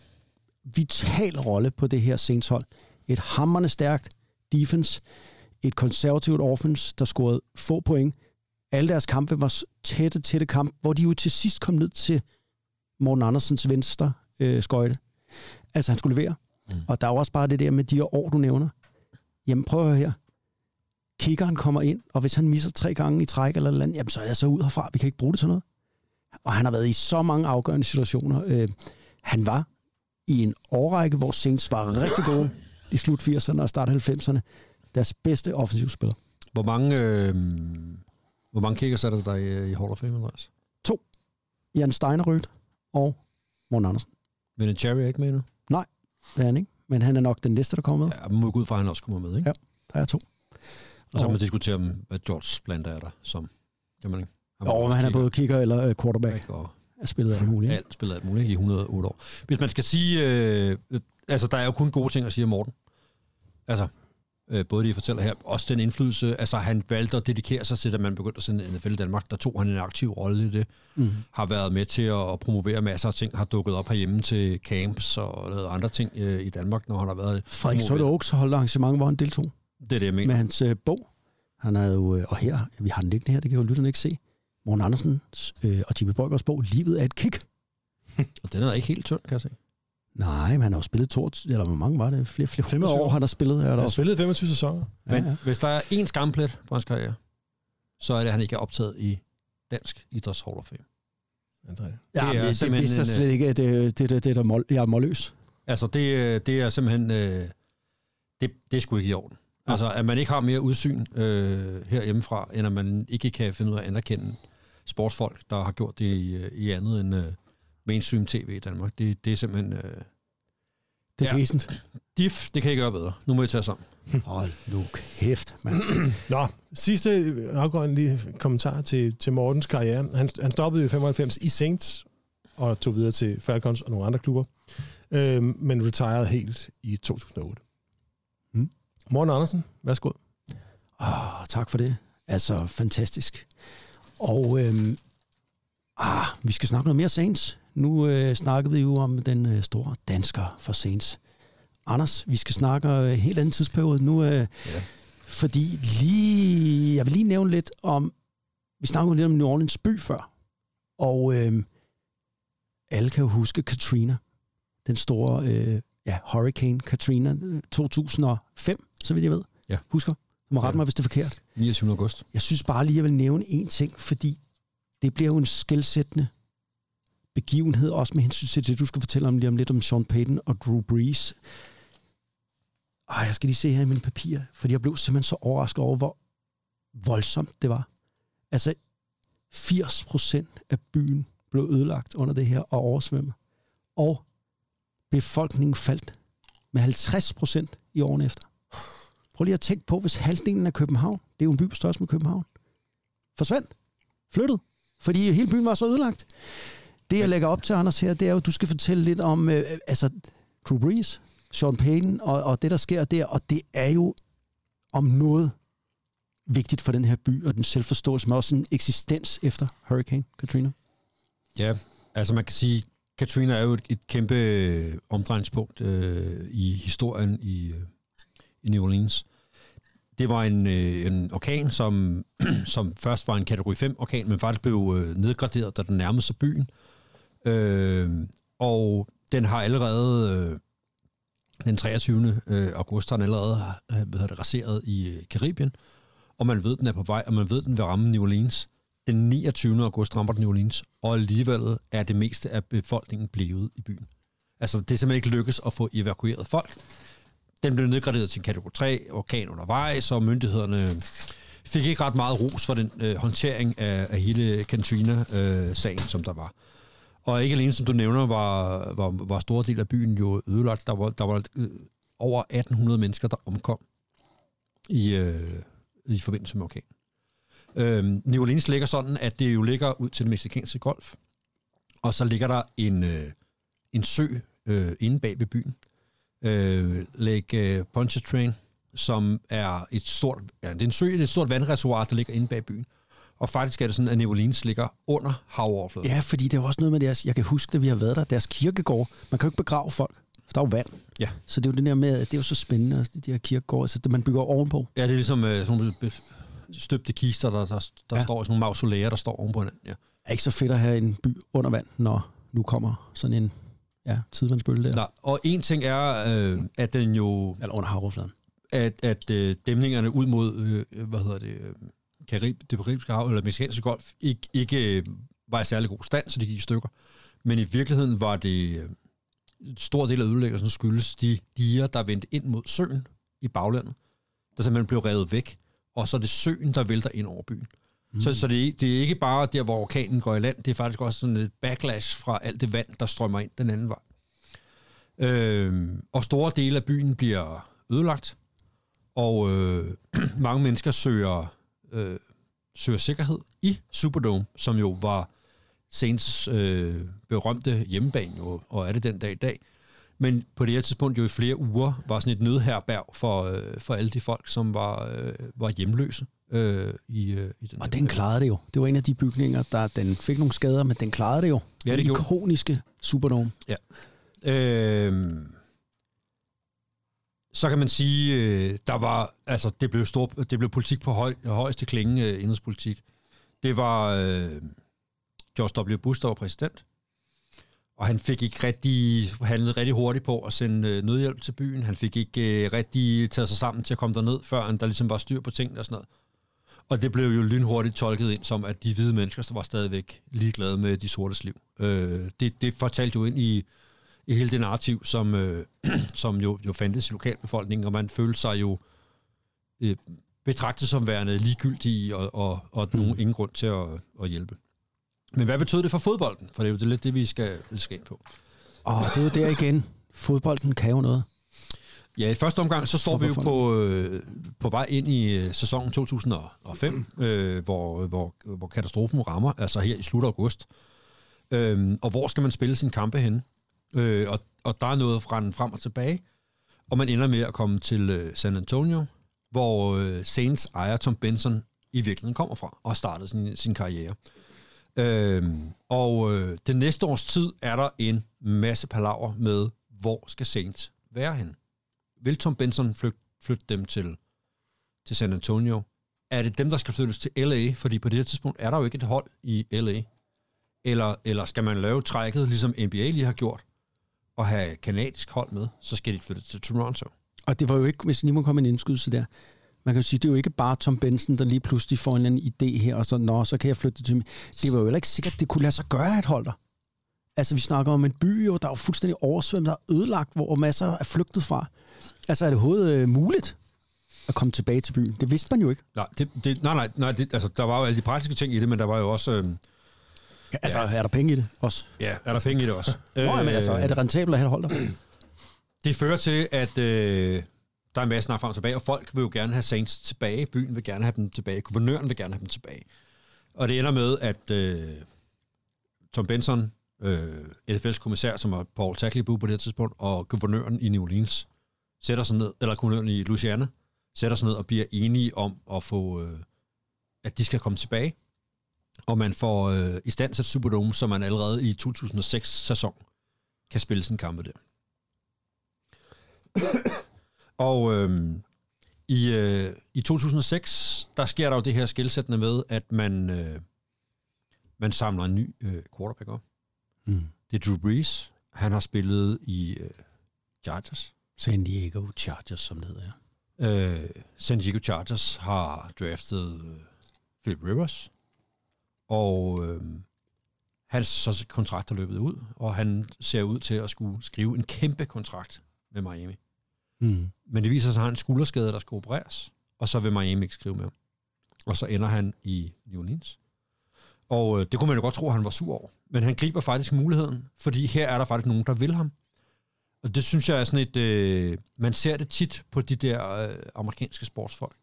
vital rolle på det her Saints hold. Et hammerne stærkt defense, et konservativt offense, der scorede få point. Alle deres kampe var tætte, tætte kamp, hvor de jo til sidst kom ned til Morten Andersens venstre øh, skøjte. Altså, han skulle levere. Mm. Og der er jo også bare det der med de år, du nævner. Jamen, prøv at høre her. Kickeren kommer ind, og hvis han misser tre gange i træk eller noget, jamen, så er det så ud herfra. Vi kan ikke bruge det til noget. Og han har været i så mange afgørende situationer. Øh, han var i en årrække, hvor Saints var rigtig gode i slut 80'erne og start 90'erne. Deres bedste offensivspiller. Hvor mange, øh, hvor mange kickers er der der i, i Hall of Fame, Andreas? Jan Steinerød og Morten Andersen. Vinatieri er ikke med nu? Det er han ikke, men han er nok den næste, der kommer med. Ja, må gå ud fra, at han også kommer med, ikke? Ja. Der er to. Og så kan man diskutere, om, hvad George Bland er der, som... Kan man Og også han er både kicker eller øh, quarterback. Og Er spillet alt muligt. alt spillet alt muligt i 108 år. Hvis man skal sige... Øh, altså, der er jo kun gode ting at sige om Morten. Altså, øh, både det, I fortæller her, også den indflydelse, altså han valgte at dedikere sig til, da man begyndte at sende NFL i Danmark, der tog han en aktiv rolle i det, Mhm. har været med til at promovere masser af ting, har dukket op herhjemme til camps og lavet andre ting øh, i Danmark, når han har været Frederik Sotte Oaks holdt arrangement, hvor han deltog Det er det, jeg mener. med hans øh, bog. Han er jo, øh, og her, vi har den liggende her, det kan jo lytterne ikke se. Morten Andersens øh, og Jimmy Borgers bog, Livet er et kick. Og den er ikke helt tynd, kan jeg se. Nej, men han har jo spillet to, eller hvor mange var det? Flere, flere 25 år, han har spillet. Er der Han har spillet 25 sæsoner. Ja, Men ja. hvis der er én skamplet på hans karriere, så er det, at han ikke er optaget i Dansk Idræts Hall of Fame. Ja, Det er men det, det vidste jeg en, slet ikke, at det, det, det, det der mål, jeg er målløs. Altså, det, øh, det er simpelthen... Øh, det, det er sgu ikke i orden. Altså, at man ikke har mere udsyn øh, herhjemmefra, end at man ikke kan finde ud af at anerkende sportsfolk, der har gjort det i, øh, i andet end øh, mainstream tv i Danmark. Det, det er simpelthen... Øh, Det er Ja. ja. fæsent. diff, det kan I gøre bedre. Nu må I tage sammen. Hold nu kæft, mand. Nå, sidste afgørende lige kommentar til, til Mortens karriere. Han, han stoppede i 95 i Saints og tog videre til Falcons og nogle andre klubber, øhm, men retired helt i 2008. Morten Andersen, værsgo. Oh, tak for det. Altså, fantastisk. Og øhm, ah, vi skal snakke noget mere Saints. Nu øh, snakkede vi jo om den øh, store dansker for Saints. Anders, vi skal snakke øh, en helt anden tidsperiode nu. Øh, ja. Fordi lige, jeg vil lige nævne lidt om, vi snakkede lidt om New Orleans by før. Og øh, alle kan jo huske Katrina. Den store øh, ja, Hurricane Katrina øh, 2005, så vidt jeg ved. Ja. Husker? Du må rette Ja. mig, hvis det er forkert. 29. august. Jeg synes bare lige, jeg vil nævne en ting, fordi det bliver jo en skældsættende begivenhed, også med hensyn til det, du skal fortælle om lige om lidt om Sean Payton og Drew Brees. Ej, jeg skal lige se her i mine papirer, fordi jeg blev simpelthen så overrasket over, hvor voldsomt det var. Altså, 80 procent af byen blev ødelagt under det her og oversvømmet. Og befolkningen faldt med 50 procent i årene efter. Prøv lige at tænke på, hvis halvdelen af København, det er jo en by på størrelse med København, forsvandt, flyttet, fordi hele byen var så ødelagt. Det, jeg lægger op til, Anders, her, det er jo, at du skal fortælle lidt om øh, altså, Drew Brees, Sean Payton og, og det, der sker der, og det er jo om noget vigtigt for den her by og den selvforståelse, men også en eksistens efter Hurricane Katrina. Ja, altså man kan sige, Katrina er jo et, et kæmpe øh, omdrejningspunkt øh, i historien i, øh, i New Orleans. Det var en, øh, en orkan, som, som først var en kategori 5 orkan, men faktisk blev øh, nedgraderet, da den nærmede sig byen. Øh, og den har allerede, øh, den 23. Øh, august, har den allerede øh, hvad hedder det, raseret i øh, Karibien, og man ved, den er på vej, og man ved, den vil ramme New Orleans. Den 29. august rammer den New Orleans, og alligevel er det meste af befolkningen blevet i byen. Altså, det er simpelthen ikke lykkes at få evakueret folk. Den blev nedgraderet til en kategori 3, orkan undervejs, og myndighederne fik ikke ret meget ros for den øh, håndtering af, af hele Cantina-sagen, øh, som der var. Og ikke alene, som du nævner, var, var, var store del af byen jo ødelagt. Der var, der var øh, over 1800 mennesker, der omkom i, øh, i forbindelse med orkanen. Øh, New Orleans ligger sådan, at det jo ligger ud til den mexikanske golf, og så ligger der en, øh, en sø øh, inde bag ved byen, øh, Lake øh, Pontchartrain, som er et stort, ja, det er en sø, det er et stort vandreservoir, der ligger inde bag byen. Og faktisk er det sådan, at New Orleans ligger under havoverfladen. Ja, fordi det er jo også noget med deres, jeg kan huske, at vi har været der, deres kirkegård. Man kan jo ikke begrave folk, for der er jo vand. Ja. Så det er jo det der med, at det er jo så spændende, altså, de her kirkegård, så det, man bygger ovenpå. Ja, det er ligesom øh, sådan nogle støbte kister, der, der, der Ja. står sådan nogle mausolæer, der står ovenpå hinanden. Ja. er ikke så fedt at have en by under vand, når nu kommer sådan en ja, tidevandsbølge der. Nå, og en ting er, øh, at den jo Eller under havoverfladen. at, at øh, dæmningerne ud mod, øh, hvad hedder det, øh, Karib, det karibiske hav, eller mexicanske golf, ikke, ikke øh, var i særlig god stand, så de gik i stykker. Men i virkeligheden var det øh, en stor del af ødelæggelsen skyldes de diger, der vendte ind mod søen i baglandet, der simpelthen blev revet væk, og så er det søen, der vælter ind over byen. Mm. Så, så det, det er ikke bare der, hvor orkanen går i land, det er faktisk også sådan et backlash fra alt det vand, der strømmer ind den anden vej. Øh, og store dele af byen bliver ødelagt, og øh, mange mennesker søger, øh, søger sikkerhed i Superdome, som jo var Saints øh, berømte hjemmebane, jo, og er det den dag i dag. men på det her tidspunkt jo i flere uger var sådan et nødherberg for, øh, for alle de folk, som var, øh, var hjemløse øh, i, øh, i den Og den klarede det jo. Det var en af de bygninger, der den fik nogle skader, men den klarede det jo. Ja, det Den gjorde. ikoniske Superdome. Ja. Øh, så kan man sige, øh, der var, altså, det blev, stor, det blev politik på høj, højeste klinge, øh, indrigspolitik. Det var øh, George W. Bush, der var præsident. Og han fik ikke rigtig handlet rigtig hurtigt på at sende øh, nødhjælp til byen. Han fik ikke øh, rigtig taget sig sammen til at komme derned, før der ligesom var styr på tingene og sådan noget. Og det blev jo lynhurtigt tolket ind som, at de hvide mennesker der var stadigvæk ligeglade med de sortes liv. Øh, det, det fortalte jo ind i, i hele det narrativ, som, øh, som jo, jo fandtes i lokalbefolkningen, og man følte sig jo øh, betragtet som værende ligegyldige og, og, og Mm. nogen ingen grund til at, at hjælpe. Men hvad betød det for fodbolden? For det er jo det, lidt det, vi skal, vi skal ind på. Og det er jo der igen. Fodbolden kan jo noget. Ja, i første omgang, så står vi jo på, øh, på vej ind i øh, sæsonen 2005, øh, hvor, hvor, hvor katastrofen rammer, altså her i slut af august. Øh, og hvor skal man spille sine kampe henne? Øh, og, og der er noget fra den frem og tilbage, og man ender med at komme til øh, San Antonio, hvor øh, Saints ejer Tom Benson i virkeligheden kommer fra, og startede sin, sin karriere. Øhm, og øh, det næste års tid er der en masse palaver med, hvor skal Saints være hen? Vil Tom Benson flytte, flytte dem til, til San Antonio? Er det dem, der skal flyttes til LA? Fordi på det her tidspunkt er der jo ikke et hold i LA. Eller, eller skal man lave trækket, ligesom NBA lige har gjort, og have kanadisk hold med, så skal de flytte til Toronto. Og det var jo ikke, hvis lige må komme en indskydelse der, man kan jo sige, det er jo ikke bare Tom Benson, der lige pludselig får en idé her, og så, nå, så kan jeg flytte til mig. Det var jo heller ikke sikkert, det kunne lade sig gøre at hold dig. Altså, vi snakker om en by, jo, der er jo fuldstændig oversvømmet, der er ødelagt, hvor masser er flygtet fra. Altså, er det overhovedet øh, muligt at komme tilbage til byen? Det vidste man jo ikke. Nej, det, det, nej, nej, nej det, altså, der var jo alle de praktiske ting i det, men der var jo også... Øh, Altså, ja. er der penge i det også? ja, er der penge i det også? Nå, men altså, er det rentabelt at have et hold der? Det fører til, at øh, der er en masse snak frem og tilbage, og folk vil jo gerne have Saints tilbage. Byen vil gerne have dem tilbage. Guvernøren vil gerne have dem tilbage. Og det ender med, at øh, Tom Benson, øh, NFL's kommissær, som er Paul Tagliabue på det tidspunkt, og guvernøren i New Orleans, sætter sig ned, eller guvernøren i Louisiana, sætter sig ned og bliver enige om at få, øh, at de skal komme tilbage. Og man får øh, i stand til Superdome, så man allerede i 2006-sæson kan spille sin kampe der. Og øhm, i, øh, i 2006, der sker der jo det her skilsættende med, at man, øh, man samler en ny øh, quarterback op. Mm. Det er Drew Brees. Han har spillet i øh, Chargers. San Diego Chargers, som det hedder. Øh, San Diego Chargers har draftet øh, Philip Rivers. Og øh, hans så kontrakt er løbet ud, og han ser ud til at skulle skrive en kæmpe kontrakt med Miami. Mm. Men det viser sig, at han har en skulderskade, der skal opereres, og så vil Miami ikke skrive med ham. Og så ender han i New Orleans. Og øh, det kunne man jo godt tro, at han var sur over. Men han griber faktisk muligheden, fordi her er der faktisk nogen, der vil ham. Og det synes jeg er sådan et... Øh, man ser det tit på de der øh, amerikanske sportsfolk.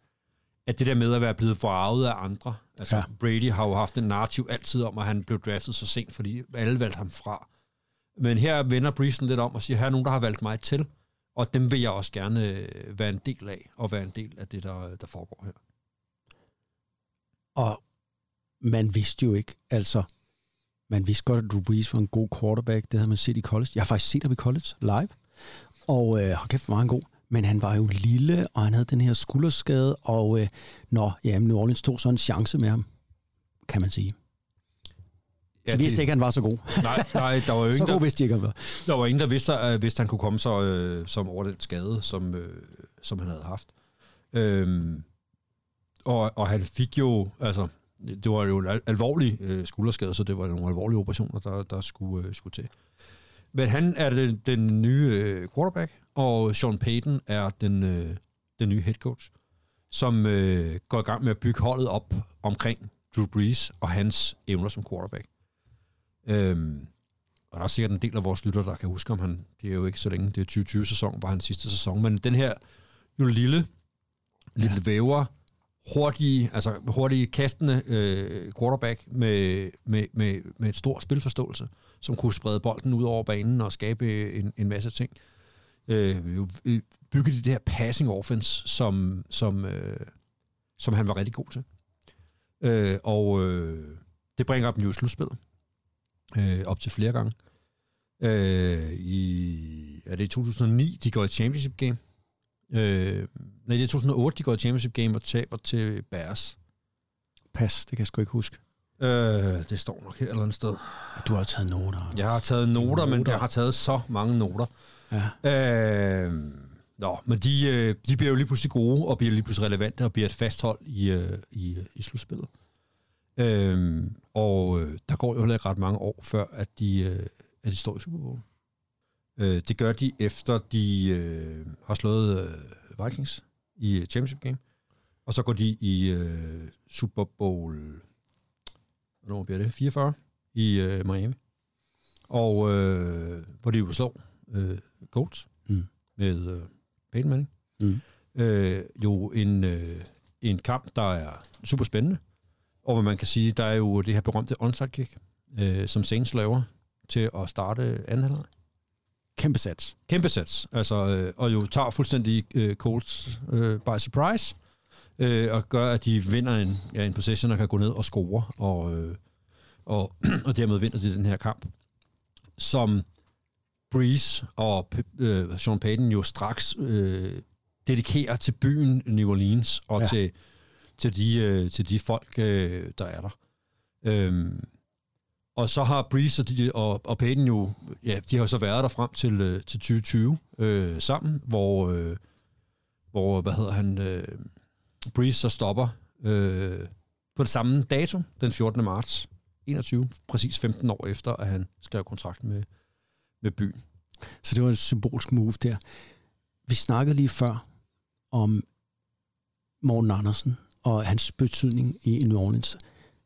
At det der med at være blevet forarvet af andre. Altså Ja. Brady har jo haft en narrativ altid om, at han blev draftet så sent, fordi alle valgte ham fra. Men her vender Breeson lidt om og siger, her er nogen, der har valgt mig til. Og dem vil jeg også gerne øh, være en del af, og være en del af det, der, der foregår her. Og man vidste jo ikke, altså, man vidste godt, at Drew Brees var en god quarterback. Det havde man set i college. Jeg har faktisk set ham i college live. Og øh, kæft, hvor var han god. Men han var jo lille, og han havde den her skulderskade, og øh, nå, ja, New Orleans tog så en chance med ham, kan man sige. Ja, De vidste ikke, at han var så god. Nej, nej, der var jo så ingen, god der, vidste de ikke, at han var. der, var ingen, der vidste, at hvis han kunne komme så, øh, som over den skade, som, øh, som han havde haft. Øhm, og, og han fik jo, altså, det var jo en al- alvorlig øh, skulderskade, så det var nogle alvorlige operationer, der, der skulle, øh, skulle til. Men han er den, den nye øh, quarterback, og Sean Payton er den, øh, den nye head coach, som øh, går i gang med at bygge holdet op omkring Drew Brees og hans evner som quarterback. Øhm, og der er sikkert en del af vores lytter, der kan huske, om han, det er jo ikke så længe, det er 2020-sæson, var hans sidste sæson, men den her jo lille, lille ja. væver, hurtige, altså hurtige kastende øh, quarterback med, med, med, med et stor spilforståelse, som kunne sprede bolden ud over banen og skabe øh, en, en masse ting. Øh, øh bygge det her passing offense, som, som, øh, som han var rigtig god til. Øh, og øh, det bringer dem jo i slutspillet. Øh, op til flere gange. Øh, i, er det i 2009, de går i championship game? Øh, nej, det er 2008, de går i championship game og taber til Bears. Pas, det kan jeg sgu ikke huske. Øh, det står nok her et eller andet sted. Du har taget noter. Jeg har taget noter, men jeg har taget så mange noter. Ja. Øh, nå, men de, øh, de bliver jo lige pludselig gode, og bliver lige pludselig relevante, og bliver et fast hold i, øh, i, i slutspillet. Øh, og øh, der går jo heller ikke ret mange år, før at de, øh, at de står i Super Bowl. Øh, det gør de efter, de øh, har slået øh, Vikings i championship game. Og så går de i øh, Super Bowl, hvornår bliver det? 44 i øh, Miami. Og øh, hvor de jo slår øh, Colts Mm. med øh, Peyton Manning. Mm. Øh, jo en, øh, en kamp, der er super spændende. Og hvad man kan sige, der er jo det her berømte onside kick, øh, som Saints laver til at starte anden halvleg. Kæmpe sats. Kæmpe sats. Altså, øh, og jo tager fuldstændig øh, Colts øh, by surprise, øh, og gør, at de vinder en, ja, en possession og kan gå ned og score, og, øh, og, og dermed vinder de den her kamp, som Breeze og øh, Sean Payton jo straks øh, dedikerer til byen New Orleans og Ja. til, til, de, øh, til de folk, øh, der er der. Øhm, og så har Breeze og, de, og, og Payton jo, ja, de har jo så været der frem til, øh, til 2020 øh, sammen, hvor, øh, hvor, hvad hedder han, øh, Breeze så stopper øh, på det samme dato, den 14. marts 21, præcis 15 år efter, at han skrev kontrakt med, med byen. Så det var en symbolsk move der. Vi snakkede lige før om Morten Andersen og hans betydning i New Orleans.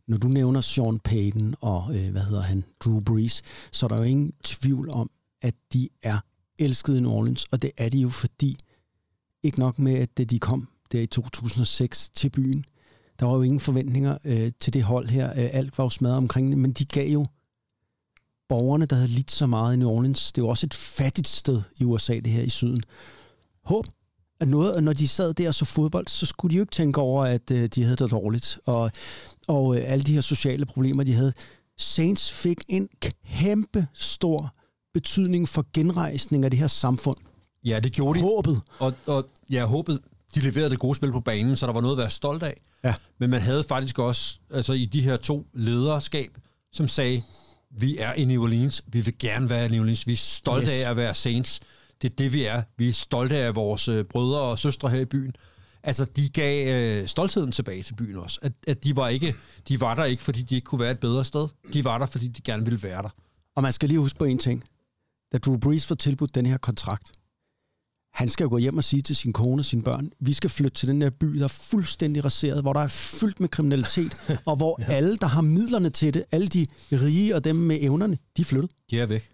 Når du nævner Sean Payton og, øh, hvad hedder han, Drew Brees, så er der jo ingen tvivl om, at de er elskede i New Orleans, og det er de jo fordi, ikke nok med, at det de kom der i 2006 til byen, der var jo ingen forventninger øh, til det hold her. Øh, alt var jo smadret omkring det, men de gav jo borgerne, der havde lidt så meget i New Orleans. Det er jo også et fattigt sted i USA, det her i syden. Håb, at noget, når de sad der og så fodbold, så skulle de jo ikke tænke over, at øh, de havde det dårligt. Og, og øh, alle de her sociale problemer, de havde. Saints fik en kæmpe stor betydning for genrejsning af det her samfund. Ja, det gjorde de. Håbet. Og, og jeg håbede, de leverede det gode spil på banen, så der var noget at være stolt af. Ja. Men man havde faktisk også, altså i de her to lederskab, som sagde, vi er i New Orleans, vi vil gerne være i New Orleans, vi er stolte yes. af at være Saints. Det er det, vi er. Vi er stolte af vores øh, brødre og søstre her i byen. Altså, de gav øh, stoltheden tilbage til byen også. At, at de, var ikke, de var der ikke, fordi de ikke kunne være et bedre sted. De var der, fordi de gerne ville være der. Og man skal lige huske på en ting. Da Drew Brees får tilbudt den her kontrakt, han skal jo gå hjem og sige til sin kone og sine børn, vi skal flytte til den der by, der er fuldstændig raseret, hvor der er fyldt med kriminalitet, og hvor ja. alle, der har midlerne til det, alle de rige og dem med evnerne, de er flyttet. De er væk.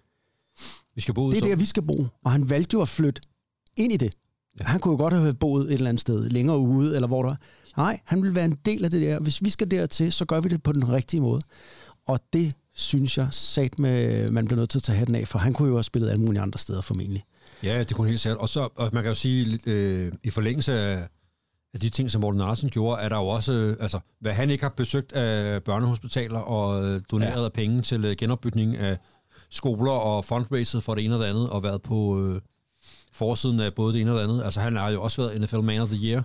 Vi skal bo ud Det er der, vi skal bo. Og han valgte jo at flytte ind i det. Ja. Han kunne jo godt have boet et eller andet sted længere ude, eller hvor der Nej, han vil være en del af det der. Hvis vi skal dertil, så gør vi det på den rigtige måde. Og det synes jeg sat med, man bliver nødt til at tage hatten af, for han kunne jo have spillet alle mulige andre steder formentlig. Ja, det kunne helt sikkert. Og, så, og man kan jo sige, øh, i forlængelse af, af de ting, som Morten Larsen gjorde, er der jo også, øh, altså, hvad han ikke har besøgt af børnehospitaler og øh, doneret ja. af penge til øh, genopbygning af skoler og fundraiset for det ene og det andet, og været på øh, forsiden af både det ene og det andet. Altså, han har jo også været NFL Man of the Year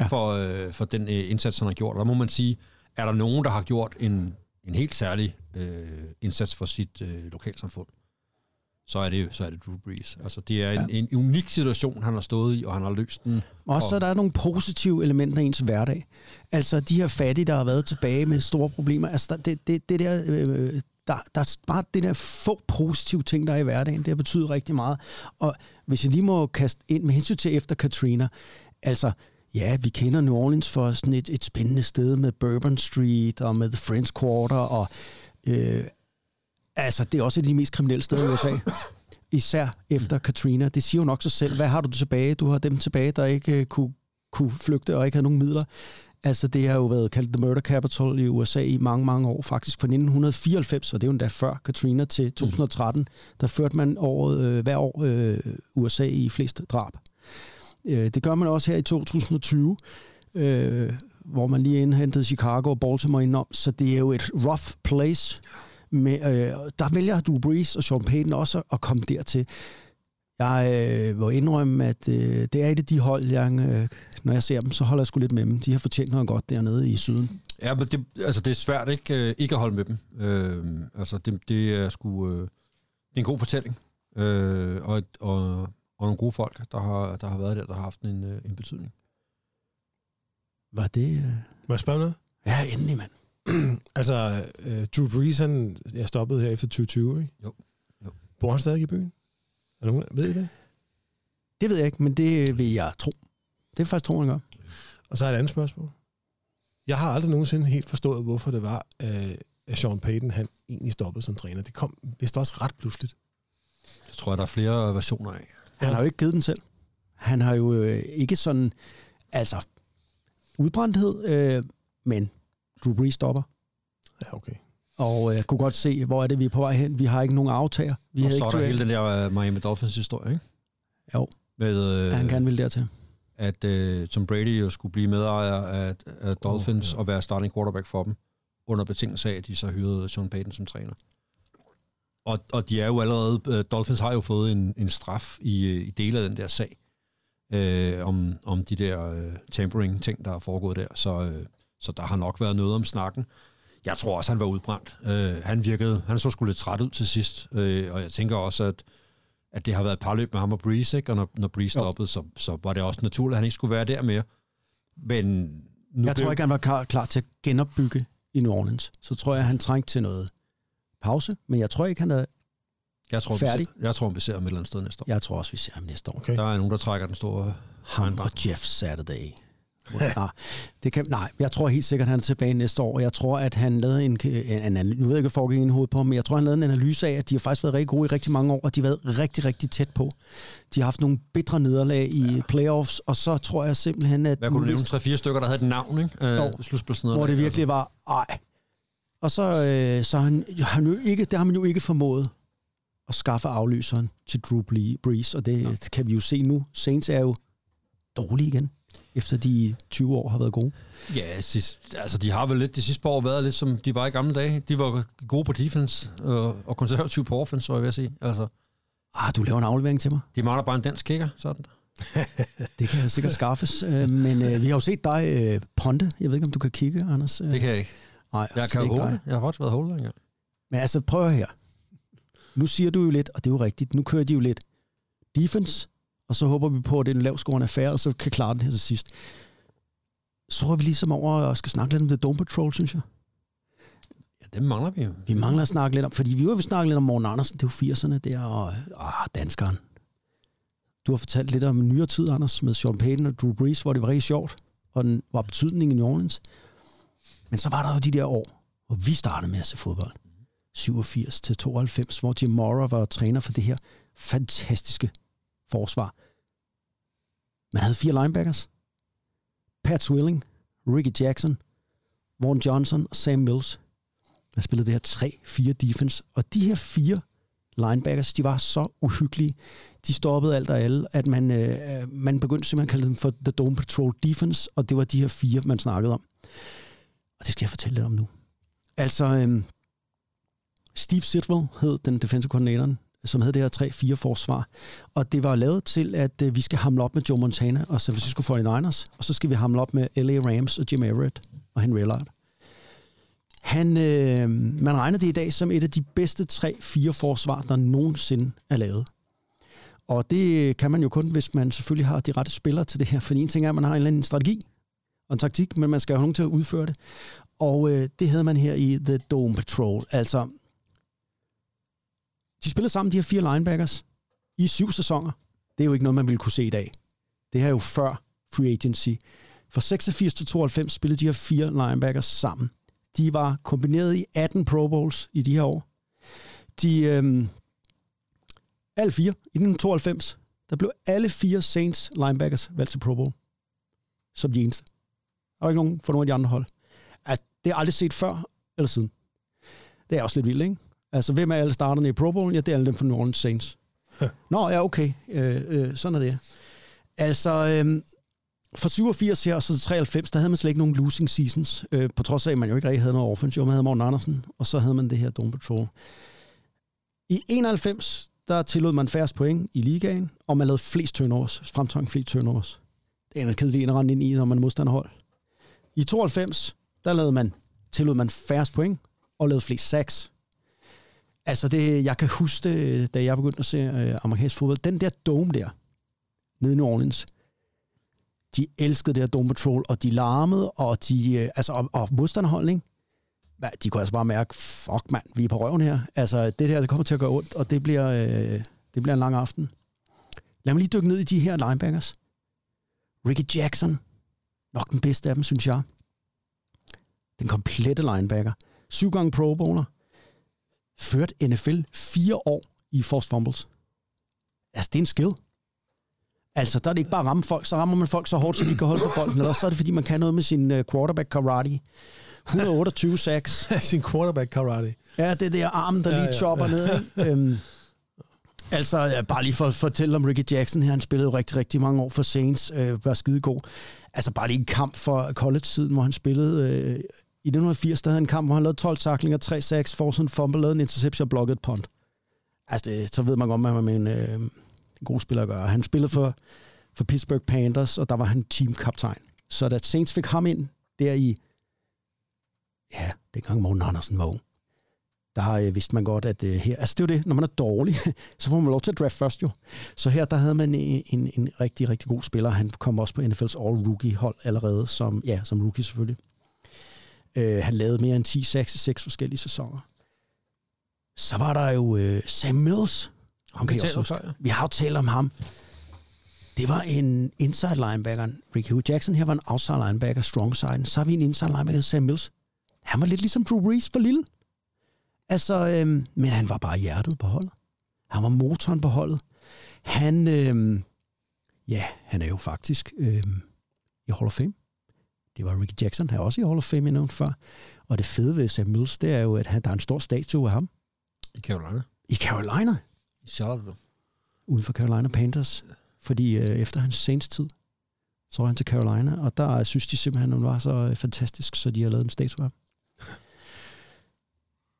ja. for, øh, for den øh, indsats, han har gjort. Og der må man sige, er der nogen, der har gjort en, en helt særlig øh, indsats for sit øh, lokalsamfund, så er det, så er det Drew Brees. Altså, det er en, ja. en unik situation, han har stået i, og han har løst den. Også så der er nogle positive elementer i ens hverdag. Altså de her fattige, der har været tilbage med store problemer. Altså det, det, det der, øh, der, der er bare det der få positive ting, der er i hverdagen. Det har betydet rigtig meget. Og hvis jeg lige må kaste ind med hensyn til efter Katrina, altså ja, vi kender New Orleans for sådan et, et spændende sted med Bourbon Street og med The French Quarter og øh, altså det er også et af de mest kriminelle steder i USA. Især efter Katrina. Det siger jo nok sig selv. Hvad har du tilbage? Du har dem tilbage, der ikke øh, kunne, kunne flygte og ikke havde nogen midler. Altså, det har jo været kaldt The Murder Capital i USA i mange, mange år. Faktisk fra 1994, og det er jo endda før Katrina til 2013, mm. der førte man året, øh, hver år øh, USA i flest drab. Øh, det gør man også her i 2020, øh, hvor man lige indhentede Chicago og Baltimore indenom. Så det er jo et rough place. Med, øh, der vælger Drew Brees og Sean Payton også at komme dertil. Jeg øh, vil indrømme, at øh, det er et af de hold, jeg, øh, når jeg ser dem, så holder jeg sgu lidt med dem. De har fortjent noget godt dernede i syden. Ja, men det, altså, det er svært ikke, øh, ikke at holde med dem. Øh, altså, det, det er sgu... Øh, det er en god fortælling. Øh, og, og, og nogle gode folk, der har, der har været der, der har haft en, øh, en betydning. Var det... Øh... Må jeg spørge noget? Ja, endelig, mand. altså, uh, Drew Brees, han er stoppet her efter 2020, ikke? Jo. jo. Bor han stadig i byen? Er nogen, ved I det? Det ved jeg ikke, men det vil jeg tro. Det er faktisk tro, han gør. Og så er et andet spørgsmål. Jeg har aldrig nogensinde helt forstået, hvorfor det var, øh, at Sean Payton han egentlig stoppede som træner. Det kom vist også ret pludseligt. Det tror jeg, der er flere versioner af. Han har jo ikke givet den selv. Han har jo øh, ikke sådan, altså, udbrændthed, øh, men Drew Brees stopper. Ja, okay. Og jeg øh, kunne godt se, hvor er det, vi er på vej hen. Vi har ikke nogen aftager. Vi og så ikke er der hele den der Miami Dolphins-historie, ikke? Jo, Med, øh, ja, han gerne vil dertil. At uh, Tom Brady jo skulle blive medejer af, af Dolphins oh, ja. og være starting quarterback for dem, under betingelse af, at de så hyrede Sean Payton som træner. Og, og de er jo allerede, uh, Dolphins har jo fået en, en straf i, i dele af den der sag, øh, om, om de der øh, tampering-ting, der er foregået der. Så, øh, så der har nok været noget om snakken. Jeg tror også, han var udbrændt. Øh, han virkede, han så sgu lidt træt ud til sidst, øh, og jeg tænker også, at, at det har været et parløb med ham og Breeze, ikke? og når, når Breeze stoppede, så, så var det også naturligt, at han ikke skulle være der mere. Men nu Jeg blev- tror ikke, han var klar, klar til at genopbygge i New Orleans. Så tror jeg, han trængte til noget pause, men jeg tror ikke, han er... jeg tror, færdig. Vi ser, jeg tror, vi ser ham et eller andet sted næste år. Jeg tror også, vi ser ham næste år. Okay. Der er nogen, der trækker den store... Ham og Jeff Saturday. Nej, det kan, nej, jeg tror helt sikkert, at han er tilbage næste år. Jeg tror, at han lavede en, en, en nu ved jeg ikke, foregik i hovedet på men jeg tror, han lavede en analyse af, at de har faktisk været rigtig gode i rigtig mange år, og de har været rigtig, rigtig tæt på. De har haft nogle bitre nederlag i playoffs, og så tror jeg simpelthen, at... Hvad kunne du nævne? Tre-fire stykker, der havde et navn, ikke? Øh, Jo. hvor det virkelig var, ej. Og så, øh, så han, han jo ikke, det har man jo ikke formået at skaffe afløseren til Drew Brees, og det ja. kan vi jo se nu. Saints er jo dårlige igen, efter de 20 år har været gode. Ja, sidst, altså de har vel lidt de sidste par år været lidt som de var i gamle dage. De var gode på defense og, og konservative på offense, var jeg at sige. Altså, Ah, du laver en aflevering til mig. de mangler bare en dansk kicker, sådan. Det kan sikkert skaffes, øh, men øh, vi har jo set dig øh, ponte. Jeg ved ikke, om du kan kigge, Anders. Øh, Det kan jeg ikke. Nej, Jeg så kan jo ikke holde. dig. Jeg har faktisk været holder engang. Men altså, prøv her. Nu siger du jo lidt, og det er jo rigtigt, nu kører de jo lidt defense, og så håber vi på, at det er en lavscorende affære, og så kan klare den her til sidst. Så er vi ligesom over og skal snakke lidt om The Dome Patrol, synes jeg. Ja, det mangler vi jo. Vi mangler at snakke lidt om, fordi vi har jo snakket lidt om Morten Andersen, det er jo 80'erne der, og ah, danskeren. Du har fortalt lidt om nyere tid, Anders, med Sean Payton og Drew Brees, hvor det var rigtig sjovt, og den var betydning i New Orleans. Men så var der jo de der år, hvor vi startede med at se fodbold. 87 til 92, hvor Jim Mora var træner for det her fantastiske forsvar. Man havde fire linebackers. Pat Swilling, Ricky Jackson, Vaughn Johnson og Sam Mills. Der spillede det her 3-4 defense, og de her fire linebackers, de var så uhyggelige. De stoppede alt og alle, at man, øh, man begyndte simpelthen at kalde dem for The Dome Patrol Defense, og det var de her fire, man snakkede om. Og det skal jeg fortælle lidt om nu. Altså, øh, Steve Sitwell hed den defensive koordinatoren, som havde det her 3-4 forsvar. Og det var lavet til, at øh, vi skal hamle op med Joe Montana og San Francisco 49ers, og så skal vi hamle op med LA Rams og Jim Everett og Henry Allard. Han, øh, man regner det i dag som et af de bedste 3-4 forsvar, der nogensinde er lavet. Og det kan man jo kun, hvis man selvfølgelig har de rette spillere til det her. For en ting er, at man har en eller anden strategi og en taktik, men man skal have nogen til at udføre det. Og øh, det havde man her i The Dome Patrol. Altså, de spillede sammen, de her fire linebackers, i syv sæsoner. Det er jo ikke noget, man ville kunne se i dag. Det her er jo før free agency. Fra 86 til 92 spillede de her fire linebackers sammen. De var kombineret i 18 Pro Bowls i de her år. De, øhm, alle fire, i 1992, der blev alle fire Saints linebackers valgt til Pro Bowl. Som de eneste. Der var ikke nogen for nogle af de andre hold. At det er aldrig set før eller siden. Det er også lidt vildt, ikke? Altså, hvem er alle starterne i Pro Bowl? Ja, det er alle dem fra New Orleans Saints. Nå, ja, okay. Øh, øh, sådan er det. Altså, øh, fra 87 her og så til 93, der havde man slet ikke nogen losing seasons, øh, på trods af, at man jo ikke rigtig havde noget offense. Jo, man havde Morten Andersen, og så havde man det her Dome Patrol. I 91, der tillod man færrest point i ligaen, og man lavede flest turnovers, fremtvang flest turnovers. Det er en kedelig en at rende ind i, når man er modstanderhold. I 92, der lavede man, tillod man færrest point, og lavede flest sacks. Altså, det, jeg kan huske det, da jeg begyndte at se øh, amerikansk fodbold. Den der dome der, nede i New Orleans, de elskede det her Dome Patrol, og de larmede, og de, øh, altså, og, og modstanderhold, ikke? De kunne altså bare mærke, fuck mand, vi er på røven her. Altså, det her, det kommer til at gøre ondt, og det bliver, øh, det bliver en lang aften. Lad mig lige dykke ned i de her linebackers. Ricky Jackson, nok den bedste af dem, synes jeg. Den komplette linebacker. Syv gange Pro Bowler. Ført NFL fire år i forced fumbles. Altså, det er en skill. Altså, der er det ikke bare at ramme folk, så rammer man folk så hårdt, så de kan holde på bolden, eller så er det, fordi man kan noget med sin uh, quarterback karate. 128 sacks. Sin quarterback karate. Ja, det der arm, der Ja, lige ja, chopper ja. ned. Øhm, altså, ja, bare lige for at fortælle om Ricky Jackson her. Han spillede jo rigtig, rigtig mange år for Saints. Øh, var skidegod. Altså, bare lige en kamp for college-tiden, hvor han spillede... Øh, i 1980, der havde han en kamp, hvor han lavede 12 taklinger, 3 sacks, forced en fumble, lavede en interception og blokkede et punt. Altså, det, så ved man godt, hvad man med en, øh, en god spiller at gøre. Han spillede for, for Pittsburgh Panthers, og der var han teamkaptajn. Så da Saints fik ham ind der i... Ja, dengang Morten Andersen var ung der øh, vidste man godt, at øh, her... Altså, det er jo det, når man er dårlig, så får man lov til at draft først jo. Så her, der havde man en, en, en rigtig, rigtig god spiller. Han kom også på NFL's All-Rookie-hold allerede, som, ja, som rookie selvfølgelig. Øh, han lavede mere end 10 sacks i seks forskellige sæsoner. Så var der jo øh, Sam Mills. Ham kan Vi jeg også huske. før, ja. Vi har jo talt om ham. Det var en inside linebacker. Ricky Hugh Jackson her var en outside linebacker, strong side. Så har vi en inside linebacker, Sam Mills. Han var lidt ligesom Drew Brees for lille. Altså, øhm, men han var bare hjertet på holdet. Han var motoren på holdet. Han, øhm, ja, han er jo faktisk øhm, i Hall of Fame. Det var Ricky Jackson, han er også i Hall of Fame, jeg nævnte før. Og det fede ved Sam Mills, det er jo, at han, der er en stor statue af ham I Carolina. i Carolina, I Charlotte. uden for Carolina Panthers. Fordi øh, efter hans Saints-tid, så var han til Carolina, og der synes de simpelthen, at han var så øh, fantastisk, så de har lavet en statue af ham.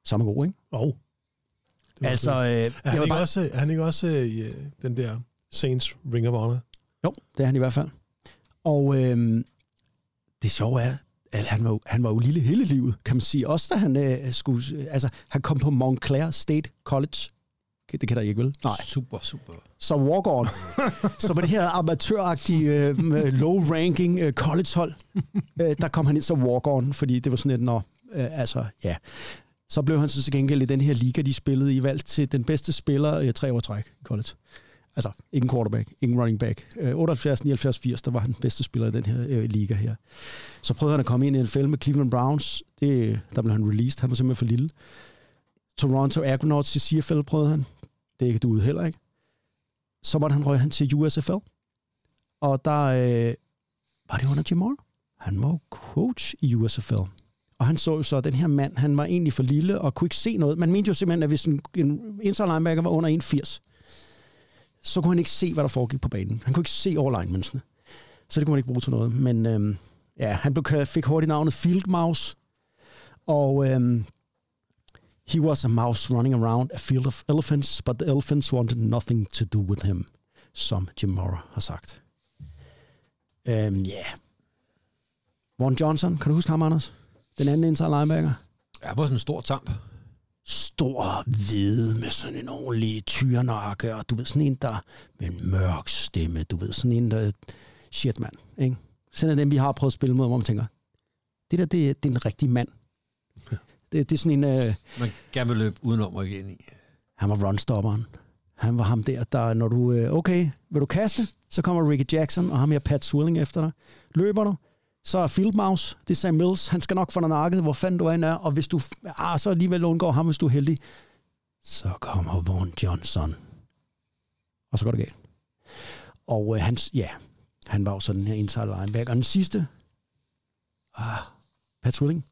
Samme god, ikke? Oh. Altså, øh, Er han, ikke bare, også, er han ikke også øh, øh, den der Saints Ring of Honor? Jo, det er han i hvert fald. Og øhm, det sjove er, at han var, han var jo lille hele livet, kan man sige. Også da han øh, skulle... Altså, han kom på Montclair State College. Det kan der ikke, vel? Nej. Super, super. Så walk-on. så på det her amatøragtige, øh, low-ranking øh, collegehold, øh, der kom han ind som walk-on, fordi det var sådan et, nå, øh, altså, ja. Så blev han så til gengæld i den her liga, de spillede i valgt til den bedste spiller øh, tre år træk i college. Altså, ingen quarterback, ingen running back. 78, 79, 80, der var han den bedste spiller i den her øh, liga her. Så prøvede han at komme ind i en NFL med Cleveland Browns. Det, der blev han released. Han var simpelthen for lille. Toronto Argonauts i CFL prøvede han. Det er ikke ud heller ikke. Så måtte han røge han til USFL. Og der øh, var det under Jim Moore. Han var coach i USFL. Og han så jo så, at den her mand, han var egentlig for lille og kunne ikke se noget. Man mente jo simpelthen, at hvis en, en inside linebacker var under 1,80, så kunne han ikke se, hvad der foregik på banen. Han kunne ikke se over linemensene. Så det kunne man ikke bruge til noget. Men øhm, ja, han blev, fik hurtigt navnet Field Mouse. Og øhm, he was a mouse running around a field of elephants, but the elephants wanted nothing to do with him, som Jim Mora har sagt. Øhm, ja. Yeah. Warren Johnson, kan du huske ham, Anders? Den anden inside linebacker. Ja, det var sådan en stor tamp stor hvide med sådan en ordentlig tyrenakke, og du ved, sådan en, der med en mørk stemme, du ved, sådan en, der, shit mand, ikke? Sådan er dem, vi har prøvet at spille mod, hvor man tænker, det der, det, det er en rigtig mand. Det, det er sådan en, øh, Man gerne vil løbe udenom og ind i. han var runstopperen. Han var ham der, der når du, øh, okay, vil du kaste, så kommer Ricky Jackson, og ham her Pat Swilling efter dig. Løber du, så er Field Mouse, det er Sam Mills, han skal nok få dig nakket, hvor fanden du end er, og hvis du, ah, så alligevel undgår ham, hvis du er heldig, så kommer Vaughn Johnson. Og så går det galt. Og øh, hans, ja, han var jo sådan her inside linebacker. Og den sidste, Ah, Pat Willing.